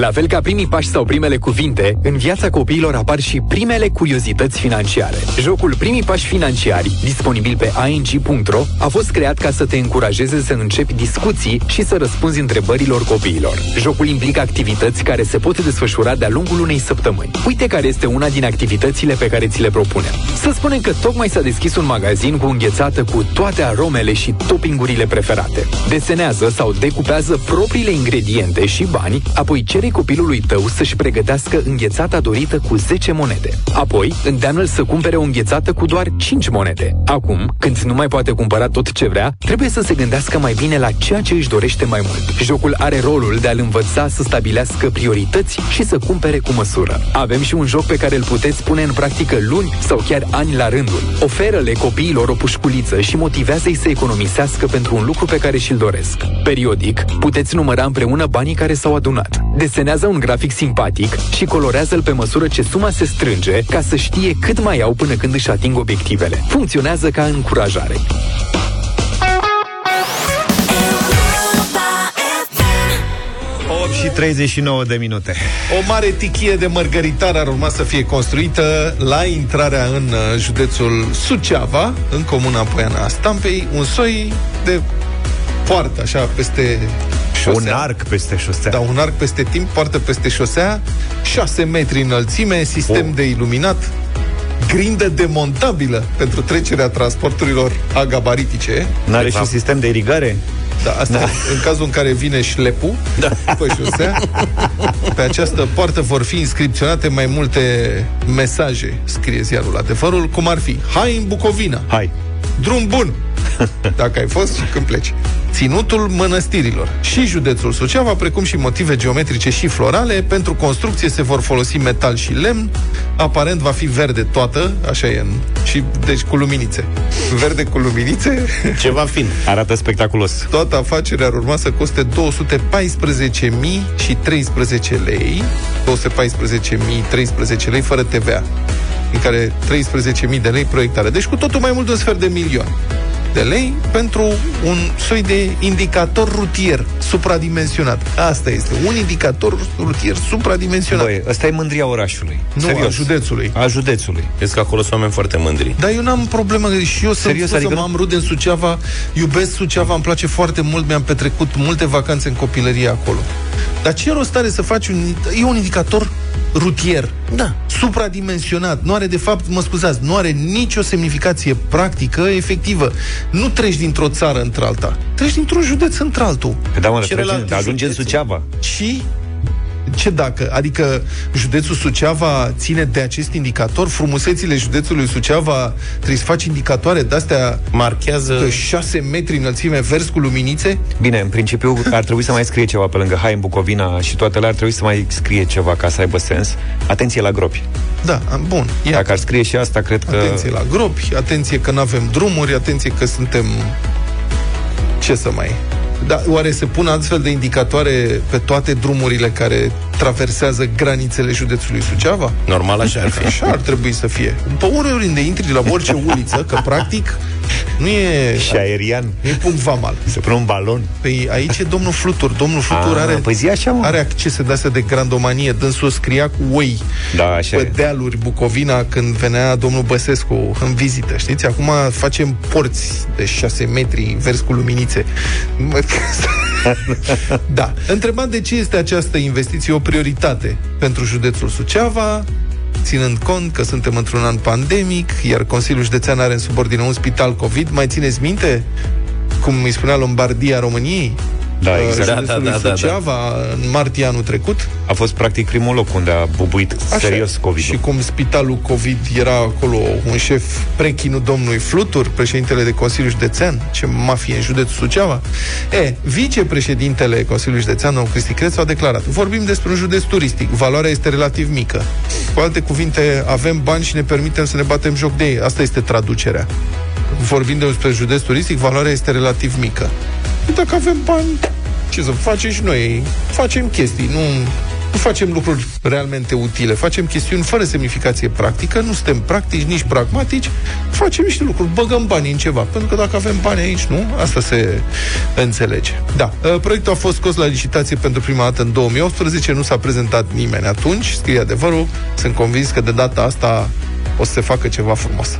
La fel ca primii pași sau primele cuvinte, în viața copiilor apar și primele curiozități financiare. Jocul Primii Pași Financiari, disponibil pe ing.ro, a fost creat ca să te încurajeze să începi discuții și să răspunzi întrebărilor copiilor. Jocul implică activități care se pot desfășura de-a lungul unei săptămâni. Uite care este una din activitățile pe care ți le propunem. Să spunem că tocmai s-a deschis un magazin cu înghețată cu toate aromele și toppingurile preferate. Desenează sau decupează propriile ingrediente și bani, apoi cere copilului tău să-și pregătească înghețata dorită cu 10 monede. Apoi, îndeamnă-l să cumpere o înghețată cu doar 5 monede. Acum, când nu mai poate cumpăra tot ce vrea, trebuie să se gândească mai bine la ceea ce își dorește mai mult. Jocul are rolul de a-l învăța să stabilească priorități și să cumpere cu măsură. Avem și un joc pe care îl puteți pune în practică luni sau chiar ani la rândul. Oferă-le copiilor o pușculiță și motivează-i să economisească pentru un lucru pe care și-l doresc. Periodic, puteți număra împreună banii care s-au adunat. Desenează un grafic simpatic și colorează-l pe măsură ce suma se strânge ca să știe cât mai au până când își ating obiectivele. Funcționează ca încurajare. 8 și 39 de minute. O mare tichie de mărgăritar ar urma să fie construită la intrarea în uh, județul Suceava, în comuna Poiana Stampei, un soi de poartă, așa, peste șosea. Un arc peste șosea. Da, un arc peste timp, poartă peste șosea, 6 metri înălțime, sistem Oh. de iluminat, grindă demontabilă pentru trecerea transporturilor agabaritice. N-are și sistem de irigare? Da, asta da. în cazul în care vine șlepul da. pe șosea. Pe această poartă vor fi inscripționate mai multe mesaje, scrie ziarul adevărul, cum ar fi Hai în Bucovina! Hai! Drum bun! Dacă ai fost și când pleci. Ținutul mănăstirilor și județul Suceava, precum și motive geometrice și florale, pentru construcție se vor folosi metal și lemn, aparent va fi verde toată, așa e, în, și deci cu luminițe. Verde cu luminițe. Ceva fin. Arată spectaculos. Toată afacerea ar urma să coste 214.000 și 13 lei. 214.000 13 lei fără TVA. În care 13.000 de lei proiectare. Deci cu totul mai mult de un sfert de milion de lei pentru un soi de indicator rutier supradimensionat. Asta este, un indicator rutier supradimensionat. Băi, ăsta e mândria orașului. Nu, Serios. a județului. A județului. Vezi că acolo sunt oameni foarte mândri. Dar eu n-am problemă și eu sunt Serios, Serios, adică adică nu- am rude în Suceava, iubesc Suceava, îmi place foarte mult, mi-am petrecut multe vacanțe în copilărie acolo. Dar ce rost are să faci un... E un indicator rutier. Da. Supradimensionat. Nu are, de fapt, mă scuzați, nu are nicio semnificație practică, efectivă. Nu treci dintr-o țară într-alta. Treci dintr-un județ într-altul. Pe da, mă, Și trece, relativ ajunge în județul. Suceava. Și ce dacă? Adică județul Suceava ține de acest indicator? Frumusețile județului Suceava trebuie să faci indicatoare de-astea Marchează... de 6 metri înălțime vers cu luminițe? Bine, în principiu ar trebui să mai scrie ceva pe lângă Hai în Bucovina și toate alea ar trebui să mai scrie ceva ca să aibă sens. Atenție la gropi. Da, bun. Ia. Dacă ar scrie și asta, cred că... Atenție la gropi, atenție că nu avem drumuri, atenție că suntem... Ce să mai... Da, oare se pun astfel de indicatoare pe toate drumurile care traversează granițele județului Suceava? Normal așa ar fi. Așa ar trebui să fie. Pe oriunde intri la orice uliță, că practic nu e... Și aerian. Nu e punct vamal. Se pune un balon. Păi aici e domnul Flutur. Domnul Flutur Ah, are, păi zi așa, mă. are accese de astea de grandomanie. Dânsul scria cu oi Da, așa pe e. dealuri Bucovina când venea domnul Băsescu în vizită, știți? Acum facem porți de 6 metri vers cu luminițe. da. Întrebat de ce este această investiție o prioritate pentru județul Suceava, ținând cont că suntem într-un an pandemic, iar Consiliul Județean are în subordine un spital COVID, mai țineți minte cum îi spunea Lombardia României? Da, Uh, exact. județului Da, da, da, da. Suceava, în martie anul trecut. A fost practic primul loc unde a bubuit Așa serios e. covid Și cum spitalul COVID era acolo un șef prechinul domnului Flutur, președintele de Consiliul Județean, ce mafie în județul Suceava. E, vicepreședintele Consiliului Județean, domnul Cristi Crețu, a declarat vorbim despre un județ turistic, valoarea este relativ mică. Cu alte cuvinte, avem bani și ne permitem să ne batem joc de ei. Asta este traducerea. Vorbim despre județ turistic, valoarea este relativ mică. Dacă avem bani, ce să facem și noi? Facem chestii, nu Nu facem lucruri realmente utile, facem chestiuni fără semnificație practică, nu suntem practici, nici pragmatici, facem niște lucruri, băgăm bani în ceva, pentru că dacă avem bani aici, nu? Asta se înțelege. Da, uh, proiectul a fost scos la licitație pentru prima dată în 2018, nu s-a prezentat nimeni atunci, scrie adevărul, sunt convins că de data asta o să se facă ceva frumos.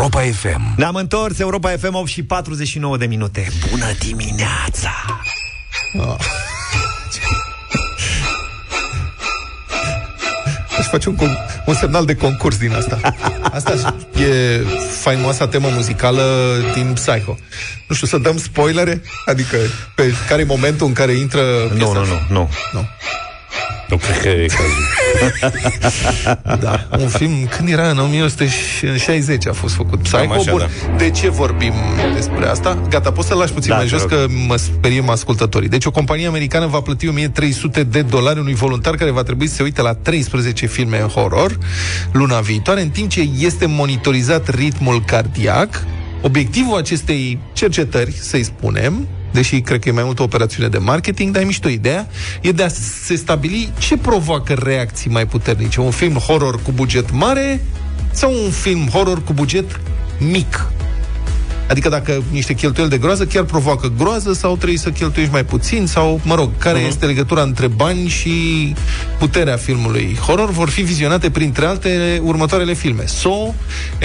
Europa FM. Ne-am întors, Europa FM 8 și 49 de minute. Bună dimineața! Ah. Aș face un, con- un semnal de concurs din asta. Asta e faimoasa temă muzicală din Psycho. Nu știu, să dăm spoilere? Adică, pe care e momentul în care intră piesa? Nu, nu, nu, nu. Nu. Nu cred că e cazul. Da, un film, când era în 1960 a fost făcut Psycho, Cam așa, bun. da. De ce vorbim despre asta? Gata, poți să-l lași puțin Da, mai te jos rog. că mă speriem ascultătorii. Deci o companie americană va plăti 1300 de dolari unui voluntar care va trebui să se uite la 13 filme în horror luna viitoare, în timp ce este monitorizat ritmul cardiac. Obiectivul acestei cercetări, să-i spunem, deși cred că e mai mult o operațiune de marketing, dar e mișto ideea, e de a se stabili ce provoacă reacții mai puternice. Un film horror cu buget mare sau un film horror cu buget mic? Adică dacă niște cheltuieli de groază chiar provoacă groază sau trebuie să cheltuiești mai puțin sau, mă rog, care uh-huh. este legătura între bani și puterea filmului horror vor fi vizionate printre altele următoarele filme. Saw,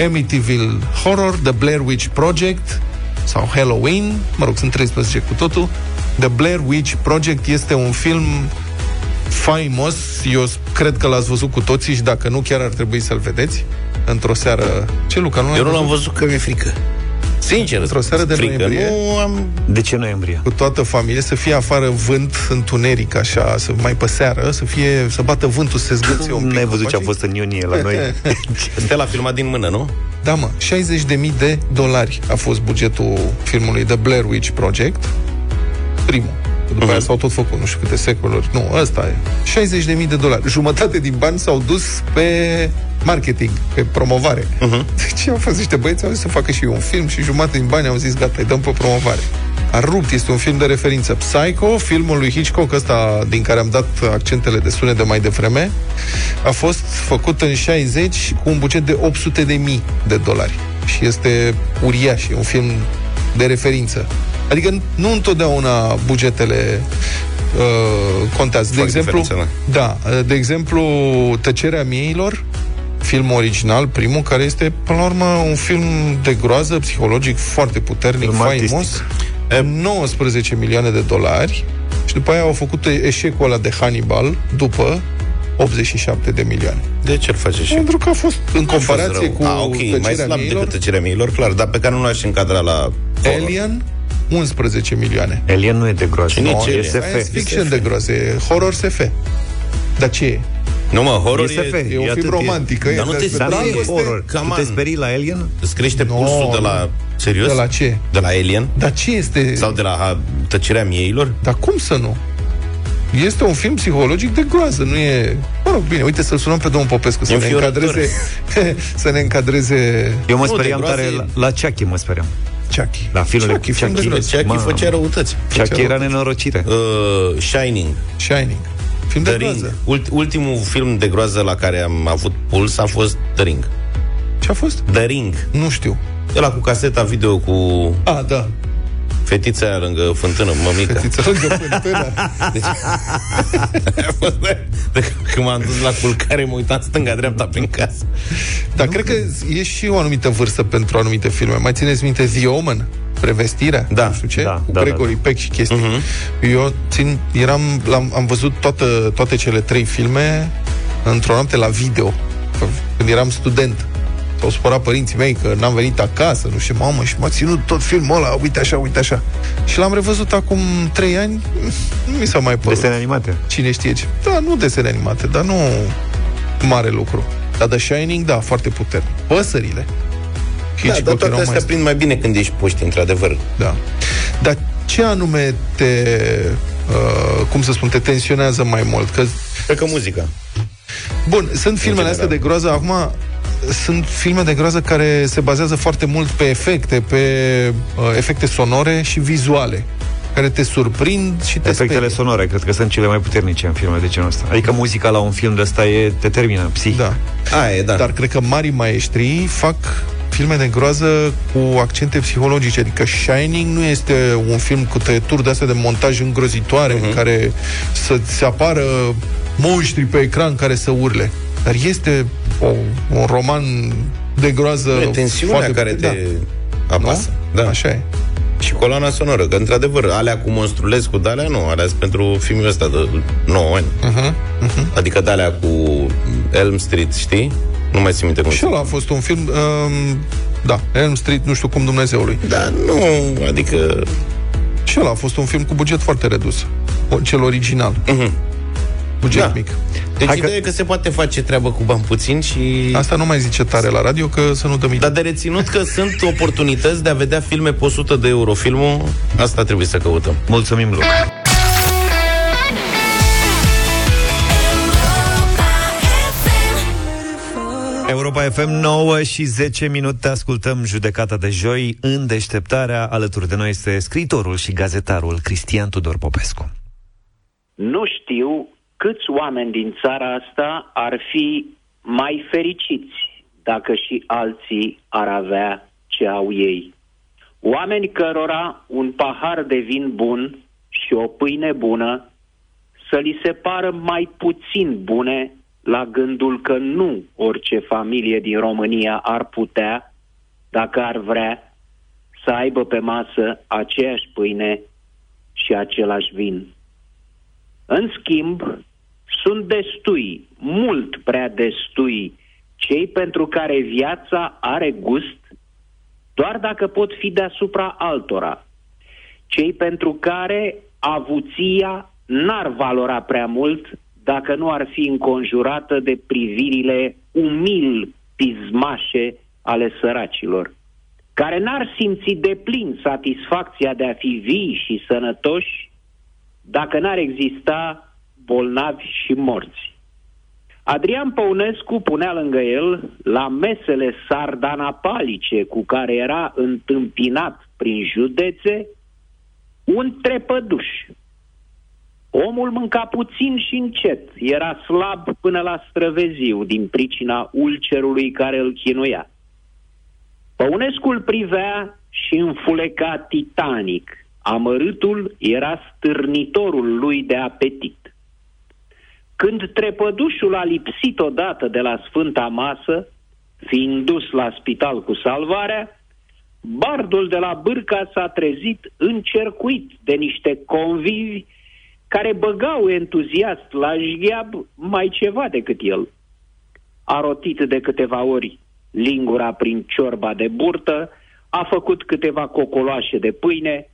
Amityville Horror, The Blair Witch Project sau Halloween, mă rog, sunt 13 cu totul. The Blair Witch Project este un film faimos, eu cred că l-ați văzut cu toții și dacă nu, chiar ar trebui să-l vedeți într-o seară... Ce, Luca, nu l-ai Eu nu l-am văzut că mi-e frică. Sincer, Într-o seară de frică. noiembrie. Nu am... De ce noiembrie? cu toată familie, să fie afară vânt, întuneric, așa, să mai pe seară, să fie, să bată vântul, să se zgâție un pic. N-ai văzut ce a copacii. fost în iunie la noi? Stella a filmat din mână, nu? Da, mă, 60.000 de dolari a fost bugetul filmului The Blair Witch Project, primul. După Mhm. aia s-au tot făcut, nu știu câte secoluri. Nu, ăsta e. 60.000 de dolari. Jumătate din bani s-au dus pe marketing, pe promovare. Mhm. Deci au fost niște băieți, au zis să facă și un film și jumătate din bani au zis gata, îi dăm pe promovare. A rupt, este un film de referință. Psycho, filmul lui Hitchcock, ăsta din care am dat accentele de sunet de mai devreme, a fost făcut în 60 cu un buget de 800 de mii de dolari. Și este uriaș, e un film de referință. Adică nu întotdeauna bugetele uh, contează. De Fac exemplu, diferența, da, de exemplu, Tăcerea mieilor, film original, primul, care este, până la urmă, un film de groază, psihologic, foarte puternic, Film faimos. 19 milioane de dolari și după aia au făcut eșecul ăla de Hannibal după 87 de milioane. De ce îl face și? Pentru că a fost, în N-a fost comparație rău. cu A, ok, mai Tăcerea slab mieilor, decât tăcerea miilor, clar, dar pe care nu l-aș încadra la... Alien, 11 milioane. Alien nu e de groază. Și nici Nu, Alien. e Science SF. fiction de groază, e horror SF. Dar ce e? Nu mă, horror E SF. e... E un E film atât, romantic. Dar e nu te despre Dar nu e dragoste. horror. Come Tu te on. sperii la Alien? Îți crește No, pulsul de nu. la... Serios? De la ce? De la Alien? Dar ce este? Sau de la ha, tăcerea mieilor? Dar cum să nu? Este un film psihologic de groază, nu e... Mă rog, bine, uite să-l sunăm pe domnul Popescu să ne Înfiorător. încadreze... să ne încadreze Eu mă Nu, de speriam groază tare e- la, la Chucky, mă speriam. Chucky. La filmul Chucky, film de groază. Chucky Mamă. făcea răutăți. Chucky era nenorocire. Uh, Shining. Shining. Film de The Ring. groază. Ult- ultimul film de groază la care am avut puls a fost The Ring. Ce a fost? The Ring. Nu știu. Ăla cu caseta video cu A, da. Fetița aia lângă fântână, mămică. Fetița lângă fântână. Deci, a fost de, de, când m-am dus la culcare, mă uitam stânga-dreapta prin casă. Dar cred că e și o anumită vârstă pentru anumite filme. Mai țineți minte The Omen? Prevestirea? Da. Nu știu ce? Da, cu da, Gregory da, da. Peck și chestii. Mhm. Eu țin, eram, l-am, am văzut toată, toate cele trei filme într-o noapte la video. Când eram student. S-au supărat părinții mei că n-am venit acasă, nu știu, mamă, și m-a ținut tot filmul ăla, uite așa, uite așa. Și l-am revăzut acum trei ani, nu mi s-a mai părut. Desene animate. Cine știe ce. Da, nu desene animate, dar nu mare lucru. Dar The Shining, da, foarte puternic. Păsările. Da, Hitchcock dar toate erau astea mai- prind mai bine când ești puști, într-adevăr. Da. Dar ce anume te, uh, cum să spun, te tensionează mai mult? Că, Cred că muzica. bun, sunt filmele general. astea de groază, acum sunt filme de groază care se bazează foarte mult pe efecte, pe uh, efecte sonore și vizuale care te surprind și te Efectele sperie. sonore, cred că sunt cele mai puternice în filme de genul ăsta. Adică muzica la un film de ăsta e, te termină, psihic. Da. Aia e, da. Dar cred că mari maestri fac filme de groază cu accente psihologice. Adică Shining nu este un film cu tăieturi de astea de montaj îngrozitoare Mhm. uh-huh. în care să se apară monștri pe ecran care să urle. Dar este o, un roman de groază E tensiunea foarte care te Da. apasă. Da. Așa e. Și coloana sonoră, că într-adevăr, alea cu Monstrulescu, de alea nu, alea sunt pentru filmul ăsta de 9 ani. Uh-huh. Uh-huh. Adică de alea cu Elm Street, știi? Nu mai țin minte cum Și ăla a fost un film um, da, Elm Street, nu știu cum Dumnezeului. Da, nu, adică... Și ăla a fost un film cu buget foarte redus. O- Cel original. Uh-huh. Buget Da. mic. Deci Hai ideea că... e că se poate face treabă cu bani puțin și... Asta nu mai zice tare la radio, că să nu dăm idei. Dar de reținut că sunt oportunități de a vedea filme pe 100 de euro filmul, asta trebuie să căutăm. Mulțumim, Luca. Europa FM 9 și 10 minute ascultăm judecata de joi în deșteptarea. Alături de noi este scriitorul și gazetarul Cristian Tudor Popescu. Nu știu câți oameni din țara asta ar fi mai fericiți dacă și alții ar avea ce au ei. Oameni cărora un pahar de vin bun și o pâine bună să li se pară mai puțin bune la gândul că nu orice familie din România ar putea, dacă ar vrea, să aibă pe masă aceeași pâine și același vin. În schimb, sunt destui, mult prea destui, cei pentru care viața are gust doar dacă pot fi deasupra altora. Cei pentru care avuția n-ar valora prea mult dacă nu ar fi înconjurată de privirile umil pismașe ale săracilor, care n-ar simți de plin satisfacția de a fi vii și sănătoși dacă n-ar exista bolnavi și morți. Adrian Păunescu punea lângă el, la mesele sardanapalice cu care era întâmpinat prin județe, un trepăduș. Omul mânca puțin și încet, era slab până la străveziu din pricina ulcerului care îl chinuia. Păunescu îl privea și înfuleca titanic. Amărâtul era stârnitorul lui de apetit. Când trepădușul a lipsit odată de la Sfânta Masă, fiind dus la spital cu salvarea, bardul de la Bârca s-a trezit încercuit de niște convivi care băgau entuziast la jgheab mai ceva decât el. A rotit de câteva ori lingura prin ciorba de burtă, a făcut câteva cocoloașe de pâine,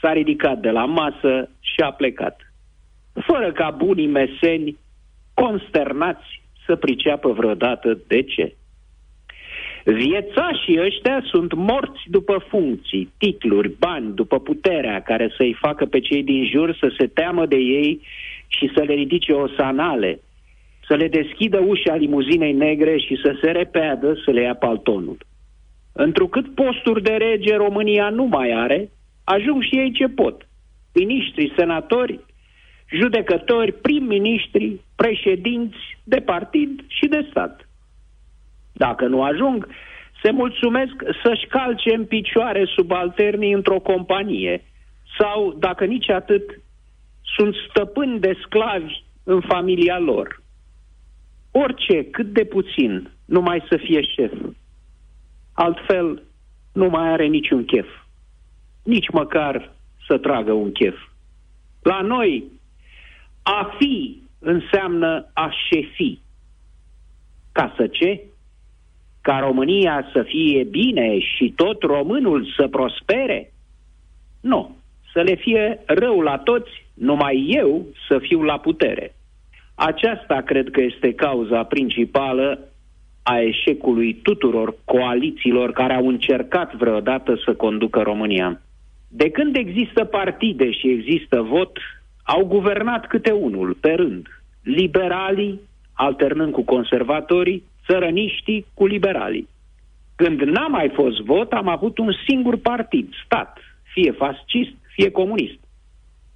s-a ridicat de la masă și a plecat. Fără ca bunii meseni, consternați să priceapă vreodată de ce. Viețașii ăștia sunt morți după funcții, titluri, bani, după puterea care să-i facă pe cei din jur să se teamă de ei și să le ridice osanale, să le deschidă ușa limuzinei negre și să se repeadă să le ia paltonul. Întrucât posturi de rege România nu mai are, ajung și ei ce pot. Miniștri, senatori, judecători, prim-ministri, președinți de partid și de stat. Dacă nu ajung, se mulțumesc să-și calce în picioare subalternii într-o companie sau, dacă nici atât, sunt stăpâni de sclavi în familia lor. Orice, cât de puțin, numai să fie șef. Altfel, nu mai are niciun chef. Nici măcar să tragă un chef. La noi, a fi înseamnă a șefi. Ca să ce? Ca România să fie bine și tot românul să prospere? Nu. Să le fie rău la toți, numai eu să fiu la putere. Aceasta cred că este cauza principală a eșecului tuturor coalițiilor care au încercat vreodată să conducă România. De când există partide și există vot, au guvernat câte unul, pe rând. Liberalii, alternând cu conservatorii, țărăniștii cu liberalii. Când n-a mai fost vot, am avut un singur partid, stat, fie fascist, fie comunist.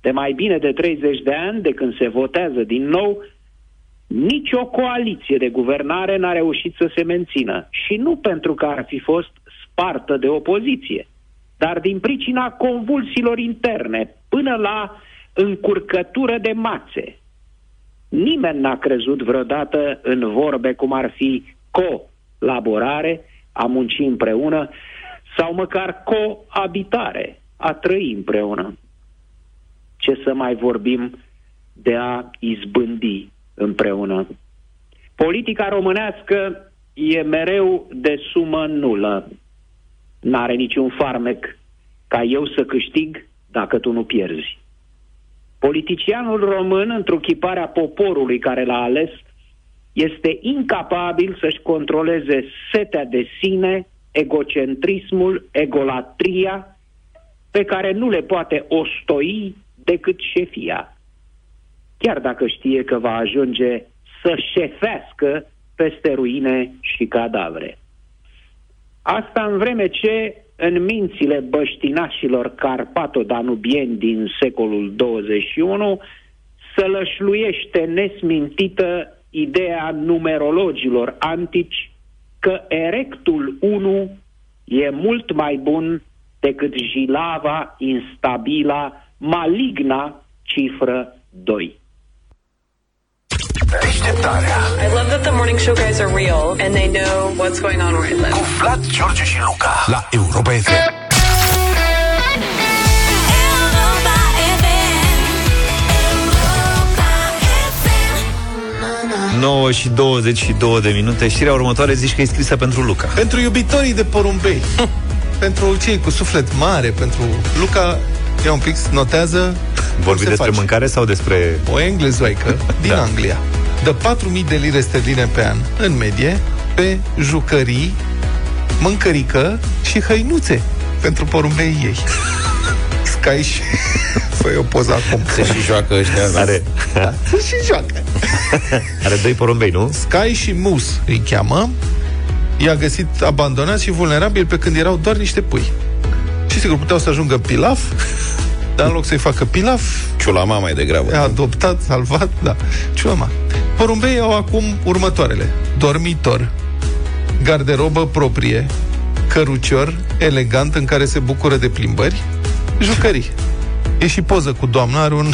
De mai bine de 30 de ani, de când se votează din nou, nici o coaliție de guvernare n-a reușit să se mențină. Și nu pentru că ar fi fost spartă de opoziție, dar din pricina convulsiilor interne, până la încurcătură de mațe. Nimeni n-a crezut vreodată în vorbe cum ar fi colaborare, a munci împreună, sau măcar coabitare, a trăi împreună. Ce să mai vorbim de a izbândi împreună. Politica românească e mereu de sumă nulă. N-are niciun farmec ca eu să câștig dacă tu nu pierzi. Politicianul român, întruchiparea poporului care l-a ales, este incapabil să-și controleze setea de sine, egocentrismul, egolatria, pe care nu le poate ostoi decât șefia. Chiar dacă știe că va ajunge să șefească peste ruine și cadavre. Asta în vreme ce în mințile băștinașilor carpato-danubieni din secolul 21 sălășluiește nesmintită ideea numerologilor antici că erectul 1 e mult mai bun decât jilava, instabila, maligna cifră 2. Deșteptarea I love that the morning show guys are real and they know what's going on where I live. cu Vlad, George și Luca la Europa FM. 9 și 22 de minute. Știrea următoare zici că e scrisă pentru Luca. Pentru iubitorii de porumbei. pentru cei cu suflet mare, pentru Luca, ia un pic, notează Vorbi se despre face. mâncare sau despre... o englezoică din Da. da. Anglia. Dă 4.000 de lire sterline pe an, în medie, pe jucării, mâncărică și hăinuțe pentru porumbeii ei. Sky și... Fă o poză acum. Se și joacă ăștia. da. Are, Se și joacă. are doi porumbei, nu? Sky și Moose îi cheamă. I-a găsit abandonat și vulnerabil pe când erau doar niște pui. Și sigur, puteau să ajungă pilaf, dar în loc să-i facă pilaf, Ciulama mai degrabă. a adoptat, salvat, da. Ciulama. Porumbeii au acum următoarele. Dormitor, garderobă proprie, cărucior elegant în care se bucură de plimbări, jucării. E și poză cu doamna, are un,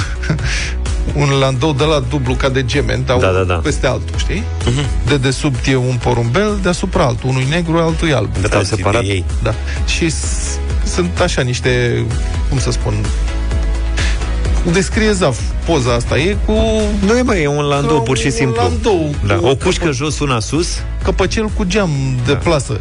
un landou de la dublu ca de gemen, dar Da, unul da, da. peste altul, știi? De desubt e un porumbel, deasupra altul. Unul e negru, altul e alb. Da, separat. ei. Da. Și s- sunt așa niște, cum să spun, descrie Zaf poza asta. E cu Nu e mai, e un landou, Ca pur și un simplu. landou da, cu o cușcă căpă- jos, una sus. căpăcel cu geam de plasă.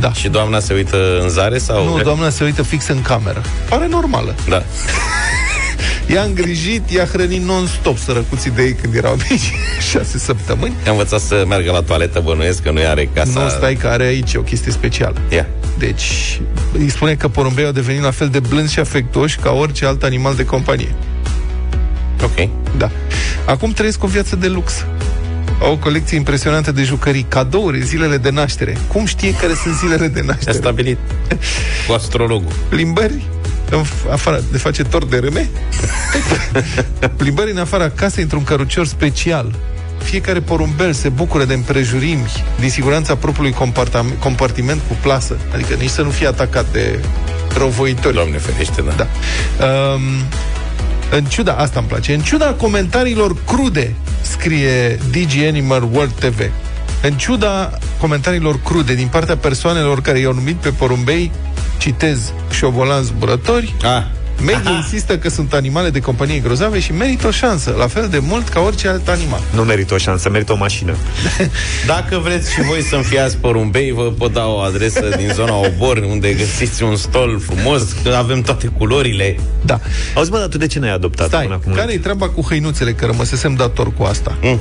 Da. Și doamna se uită în zare sau... Nu, doamna se uită fix în cameră. Pare normală. Da. I-a îngrijit, i-a hrănit non-stop sărăcuții de ei când erau mici, șase săptămâni. I-a învățat să meargă la toaletă, bănuiesc că nu are casa... Nu, stai că are aici o chestie specială. Ia. Deci, îi spune că porumbei au devenit la fel de blânzi și afectoși ca orice alt animal de companie. Ok. Da. Acum trăiesc o viață de lux. Au o colecție impresionantă de jucării, cadouri, zilele de naștere. Cum știe care sunt zilele de A naștere? stabilit cu astrologul. Plimbări în f- afară de face tor de râme Plimbări în afara casei într-un cărucior special fiecare porumbel se bucură de împrejurimi din siguranța propriului compartam- compartiment cu plasă. Adică nici să nu fie atacat de răuvoitori. Doamne ferește, da. Da. Um, în ciuda, asta îmi place, în ciuda comentariilor crude, scrie DG Animal World TV, în ciuda comentariilor crude din partea persoanelor care i-au numit pe porumbei, citez, șobolan zburători, Ah, Maggie insistă că sunt animale de companie grozave și merită o șansă, la fel de mult ca orice alt animal. Nu merită o șansă, merită o mașină. Dacă vreți și voi să înfiați porumbei, vă pot da o adresă din zona Obor, unde găsiți un stol frumos, că avem toate culorile. Da. Auzi, mă, dar tu de ce n-ai adoptat Stai, până acum? care-i treaba cu hăinuțele, că rămăsesem dator cu asta? Mm.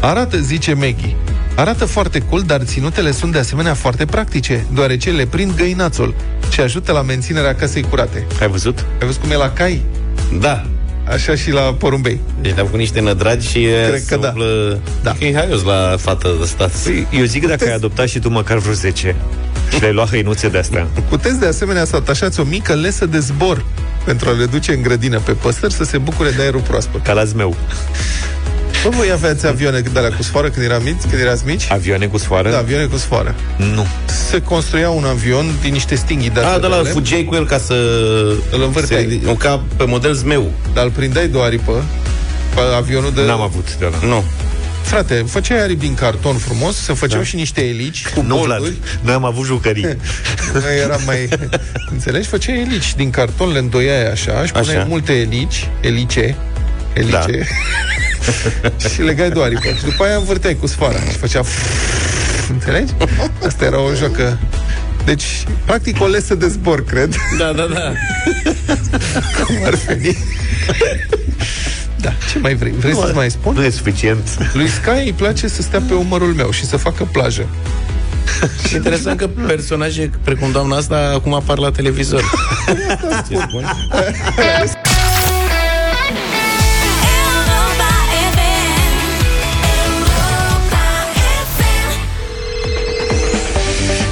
Arată, zice Maggie, arată foarte cool, dar ținutele sunt de asemenea foarte practice, deoarece le prind găinațul și ajută la menținerea casei curate. Ai văzut? Ai văzut cum e la cai? Da. Așa și la porumbei. Deci ne-am făcut niște nădragi și Cred se că da. umplă... Da. E haios la fată de stat. Păi, eu zic că dacă ai adoptat și tu măcar vreo 10 și le-ai luat hăinuțe de-astea. Puteți de asemenea să atașați o mică lesă de zbor pentru a le duce în grădină pe păsări să se bucure de aerul proaspăt. Ca la zmeu. Bă, voi aveați avioane de alea cu sfoară când, eram mici, când erați mici? Avioane cu sfoară? Da, avioane cu sfoară. Nu. Se construia un avion din niște stinghi de A, astea de la de lemn. fugeai cu el ca să... Îl învârteai. se- Un ca pe model zmeu. Dar îl prindeai de o aripă pe avionul de... N-am avut de la. Nu. Frate, făceai aripi din carton frumos, se făceau Da. și niște elici cu Nu, Vlad. bolduri. Noi am avut jucării. Noi eram mai... Înțelegi? Făceai elici din carton, le îndoiai așa și puneai Așa. multe elici, elice, elice, Da. și legai de o aripă. Și după aia învârteai cu sfoara și făcea... Înțelegi? Asta era o joacă... Deci, practic o lesă de zbor, cred. Da, da, da. Cum ar veni. Da, ce mai vrei? Vrei să-ți mai spun? Nu e suficient. Lui Sky îi place să stea pe umărul meu și să facă plajă. Și interesant că personaje precum doamna asta acum apar la televizor. Ce spun?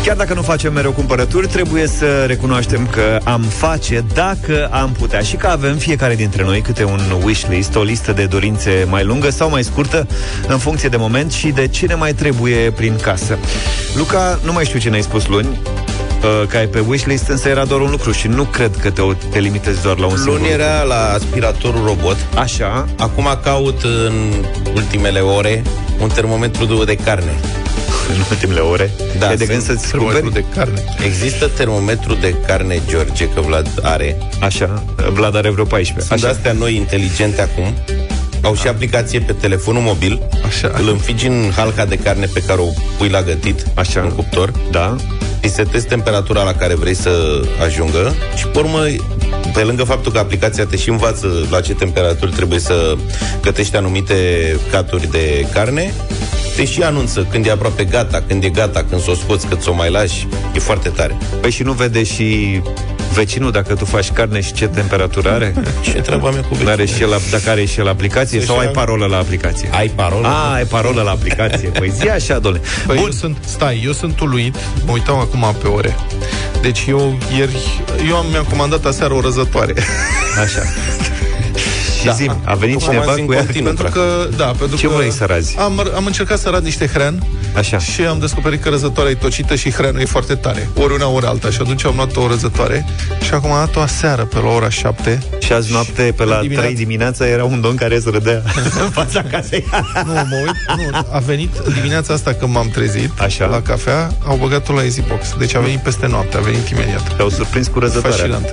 Chiar dacă nu facem mereu cumpărături, trebuie să recunoaștem că am face dacă am putea și că avem fiecare dintre noi câte un wishlist, o listă de dorințe mai lungă sau mai scurtă, în funcție de moment și de ce ne mai trebuie prin casă. Luca, nu mai știu ce ne-ai spus luni, uh, că ai pe wishlist, însă era doar un lucru și nu cred că te, te limitezi doar la un singur Luni lucru. era la aspiratorul robot. Așa. Acum caut în ultimele ore un termometru de carne. În ultimele ore? Da, E de gând sunt să-ți Termometru cumperi? de carne. Există termometru de carne, George, că Vlad are. Așa, Vlad are vreo 14. Sunt Așa. astea noi inteligente acum. Au și aplicație pe telefonul mobil. Așa. Îl înfigi în halca de carne pe care o pui la gătit, Așa. în cuptor. Da? Îi setezi temperatura la care vrei să ajungă și, pe urmă, pe lângă faptul că aplicația te și învață la ce temperaturi trebuie să gătești anumite caturi de carne, te și anunță când e aproape gata, când e gata, când s-o scoți, cât s-o mai lași. E foarte tare. Păi și nu vede și vecinul dacă tu faci carne și ce temperatură are? Ce treaba mea cu Nu are și el, dacă are și el aplicație Să sau și ai am- parolă la aplicație? Ai parolă? A, ai parolă la aplicație. Păi zi așa, dole. Păi eu sunt, stai, eu sunt uluit, mă uitam acum pe ore. Deci eu ieri, eu am, mi-am comandat aseară o răzătoare. Așa. Și da. zi, a venit O cineva comanzi în cu ea? continuu. pentru că, da, pentru Ce că vrei să razi? Am, am încercat să rad niște hrean Așa. și am descoperit că răzătoarea e tocită și hreanul e foarte tare. Ori una, ori alta. Și atunci am luat o răzătoare și acum am dat-o aseară pe la ora 7. Și azi noapte, pe la Dimineața. 3 dimineața, era un domn care să râdea în fața casei. Nu, mă uit, nu, a venit dimineața asta când m-am trezit Așa. la cafea, au băgat-o la Easy Box. Deci a venit peste noapte, a venit imediat. Te-au surprins cu răzătoarea. Fascinant.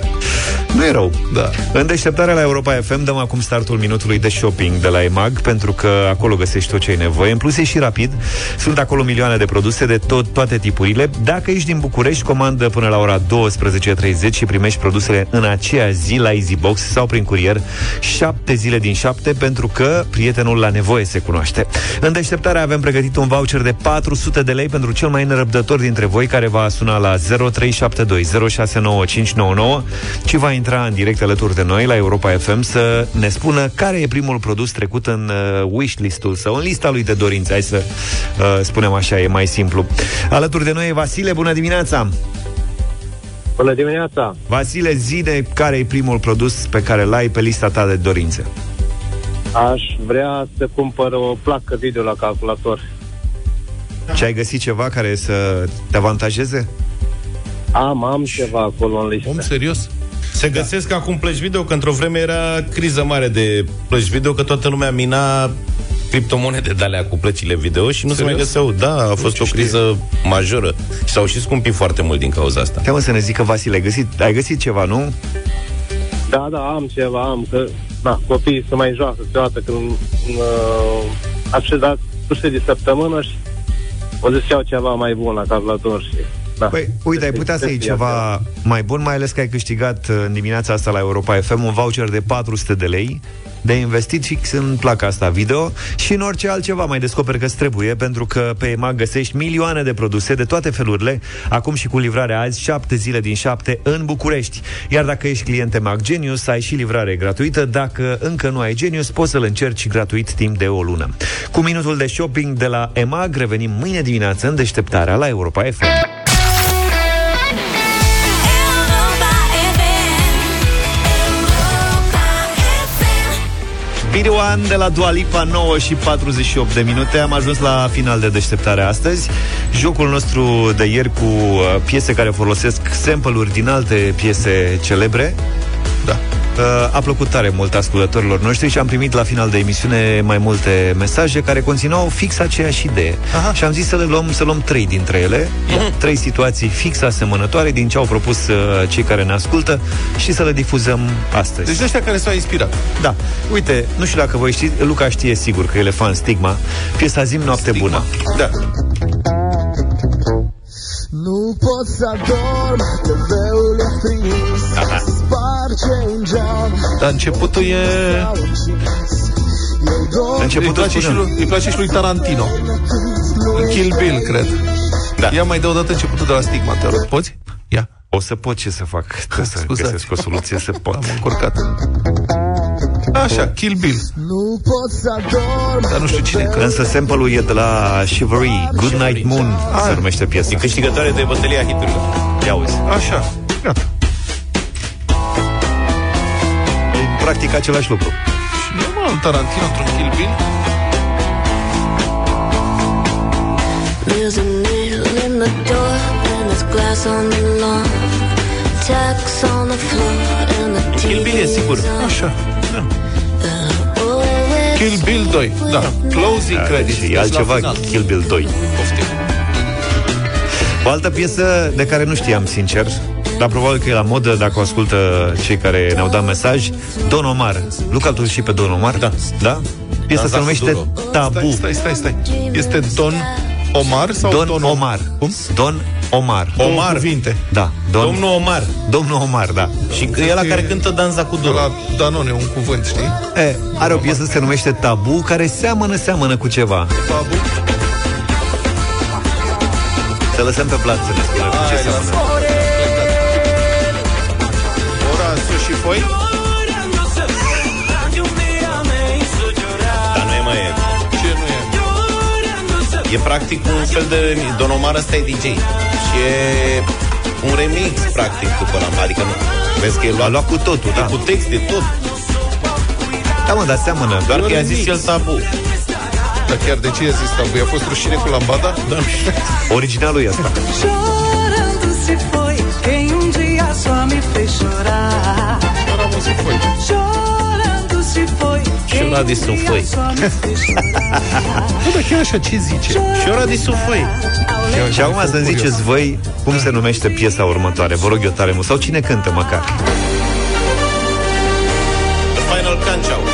Nu e rău. Da. În deșteptarea la Europa FM dăm acum startul minutului de shopping de la EMAG, pentru că acolo găsești tot ce ai nevoie. În plus, e și rapid. Sunt acolo milioane de produse de tot, toate tipurile. Dacă ești din București, comandă până la ora 12.30 și primești produsele în aceea zi la EasyBox sau prin curier 7 zile din 7, pentru că prietenul la nevoie se cunoaște. În deșteptarea avem pregătit un voucher de 400 de lei pentru cel mai nerăbdător dintre voi care va suna la 0372 069599 și va intra în direct alături de noi la Europa FM să ne spună care e primul produs trecut în uh, wishlist-ul sau în lista lui de dorințe. Hai să uh, spunem așa, e mai simplu. Alături de noi e Vasile, bună dimineața! Bună dimineața! Vasile, zi de care e primul produs pe care l-ai pe lista ta de dorințe. Aș vrea să cumpăr o placă video la calculator. Și ai găsit ceva care să te avantajeze? Am, am ceva acolo în listă. Om serios? Se găsesc acum plăci video, că într-o vreme era criză mare de plăci video, că toată lumea mina criptomonede de alea cu plăcile video și nu se mai Serios? găseau. Da, a fost o criză majoră. Și s-au și scumpit foarte mult din cauza asta. Te mă să ne zică, Vasile, ai găsit, ai găsit ceva, nu? Da, da, am ceva, am, că na, copiii se mai joacă câteodată când uh, aș dat sfârșit de săptămână și o zis iau ceva mai bun la calculator și da. Păi, uite, ai putea să iei ceva mai bun, mai ales că ai câștigat uh, în dimineața asta la Europa FM un voucher de 400 de lei de investit fix în placa asta video și în orice altceva mai descoperi că trebuie, pentru că pe EMAG găsești milioane de produse de toate felurile, acum și cu livrare azi, 7 zile din 7 în București. Iar dacă ești client EMAG Genius, ai și livrare gratuită. Dacă încă nu ai Genius, poți să-l încerci gratuit timp de o lună. Cu minutul de shopping de la EMAG revenim mâine dimineață în deșteptarea la Europa FM. Biriwan de la Dua Lipa 9 și 48 de minute. Am ajuns la final de deșteptare astăzi. Jocul nostru de ieri cu uh, piese care folosesc sample-uri din alte piese celebre. Da. Uh, A plăcut tare mult ascultătorilor noștri și am primit la final de emisiune mai multe mesaje care conțineau fix aceeași idee. Aha. Și am zis să le luăm, să luăm trei dintre ele, trei situații fix asemănătoare din ce au propus uh, cei care ne ascultă și să le difuzăm astăzi. Deci de ăștia care s-au inspirat. Da. Uite, nu știu dacă voi știți, Luca știe sigur că el e fan Stigma. Piesa Zim Noapte Bună. Da. Nu pot să dorm, TV-ul e prins Sparge în geam Dar începutul e... Începutul îi place, și spune- lui, îi place și lui Tarantino. În Kill Bill, cred. Da. Ia mai dă o dată începutul de la Stigma, te rog. Poți? Ia. O să pot ce să fac. Trebuie să Scuzați. găsesc o soluție să pot. Am încurcat. Așa, Kill Bill. Nu pot să dorm Dar nu știu cine că... Însă sample-ul e de la Shivery, Good Night Moon, se numește piesa. E câștigătoare de bătălia hiturilor. Ia uzi. Așa, gata. E practic același lucru. Și normal, Tarantino într-un Kill Bill. There's a nail in the door and there's glass on the lawn Tacks on the floor and the Kill Bill e sigur. Așa. Da. Kill Bill 2. Da. Closing credits. Și Deci e la altceva, final. Kill Bill 2. Poftim. O altă piesă de care nu știam, sincer, dar probabil că e la modă dacă o ascultă cei care ne-au dat mesaj, Don Omar. Luca, tu și pe Don Omar? Da. Da? Piesa se Danza numește cu Tabu. Stai, stai, stai, stai. Este Don Omar sau Don, Don Omar. Cum? Don Omar. Omar. cuvinte. Da. Don, Domnul Omar. Domnul Omar, da. Și că e ăla care cântă Danza cu Doro. La Danone, un cuvânt, știi? E, are o piesă se numește Tabu, care seamănă, seamănă cu ceva. Babu. Să lăsăm pe plat să ne spună cu ce Hai, seamănă. lasă. Orațiu și foi? E practic un fel de... Don Omar ăsta e DJ. Și e un remix, practic, după la... Adică nu... Vezi că e A luat, luat cu totul, e da. cu texte, tot. Da, mă, dar seamănă. Doar E un că i-a remix. zis el tabu. Dar chiar de ce i-a zis tabu? I-a fost rușine cu lambada? Da. Originalul e asta. Chorando se foi quem um dia só me fez chorar Oramu și foi. Chorando se foi Și ora de sunt foi. só me fez chorar Nu, dar chiar așa, ce zice? Și ora de sunt foi. Și acum să-mi ziceți voi cum se numește piesa următoare. Vă rog eu tare mult. Sau cine cântă măcar. The Final Punch-Out.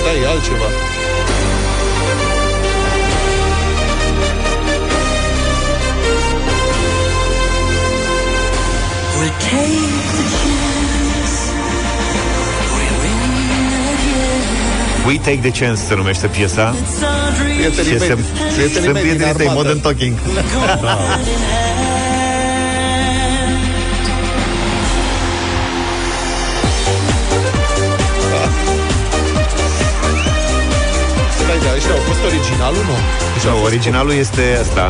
Stai, e altceva. We take the We Take the Chance se numește piesa. It's our dream Prietenii Și mei, se, prietenii sunt mei din prietenii tăi, armată. Modern Talking. Stai, da, ăștia au fost originalul, nu? Deci Nu, originalul este asta.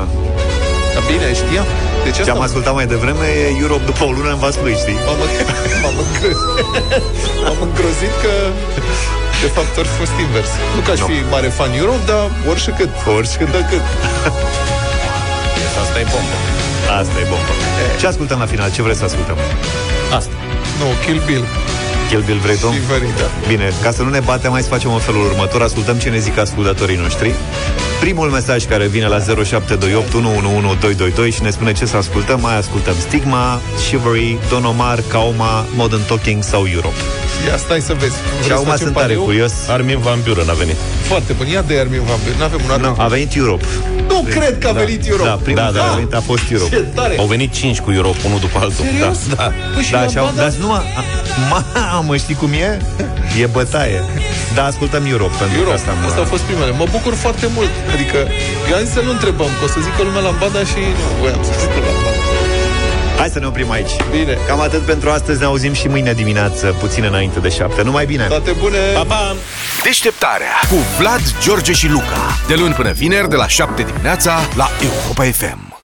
Dar bine, știam. Deci Ce asta am ascultat mai devreme e Europe după o lună în Vaslui, știi? M-am, m-am, îngrozit, m-am îngrozit că de fapt ar fi fost invers. Nu că aș Nu. fi mare fan Euro, dar oricât. Oricât. Cât de cât. Asta e bombă. Asta e bombă. Ce ascultăm la final? Ce vreți să ascultăm? Asta. Nu, Kill Bill. Kill Bill vrei tu? Și Verita. Bine, ca să nu ne batem, mai să facem în felul următor. Ascultăm ce ne zic ascultătorii noștri. Primul mesaj care vine la 0728 111222 și ne spune ce să ascultăm, mai ascultăm Stigma, Shivery, Don Omar, Kaoma, Modern Talking sau Europe. Ia stai să vezi. Vrei Și să acum facem sunt tare pariu? curios. Armin Van Buren a venit. Foarte bun. Ia de Armin Van Buren. N-avem un Armin. A venit Europe. Nu cred că a venit Europe. Da, primul Da, care da. a venit a fost Europe. Ce tare! Au venit 5 cu Europe, unul după altul. Serios? Da, da. Păi și Da, la și au, banda? dar nu mă, mamă, știi cum e? E bătaie. Da, ascultăm Europe, pentru Europe. că asta mă... Asta au fost primele. Mă bucur foarte mult. Adică, eu am zis să nu întrebăm, că o să zică lumea la banda și nu voiam să zic la banda. Hai să ne oprim aici. Bine. Cam atât pentru astăzi, ne auzim și mâine dimineață, puțin înainte de șapte. Numai bine! Toate bune! Pa, pa! Deșteptarea cu Vlad, George și Luca. De luni până vineri, de la 7 dimineața, la Europa FM.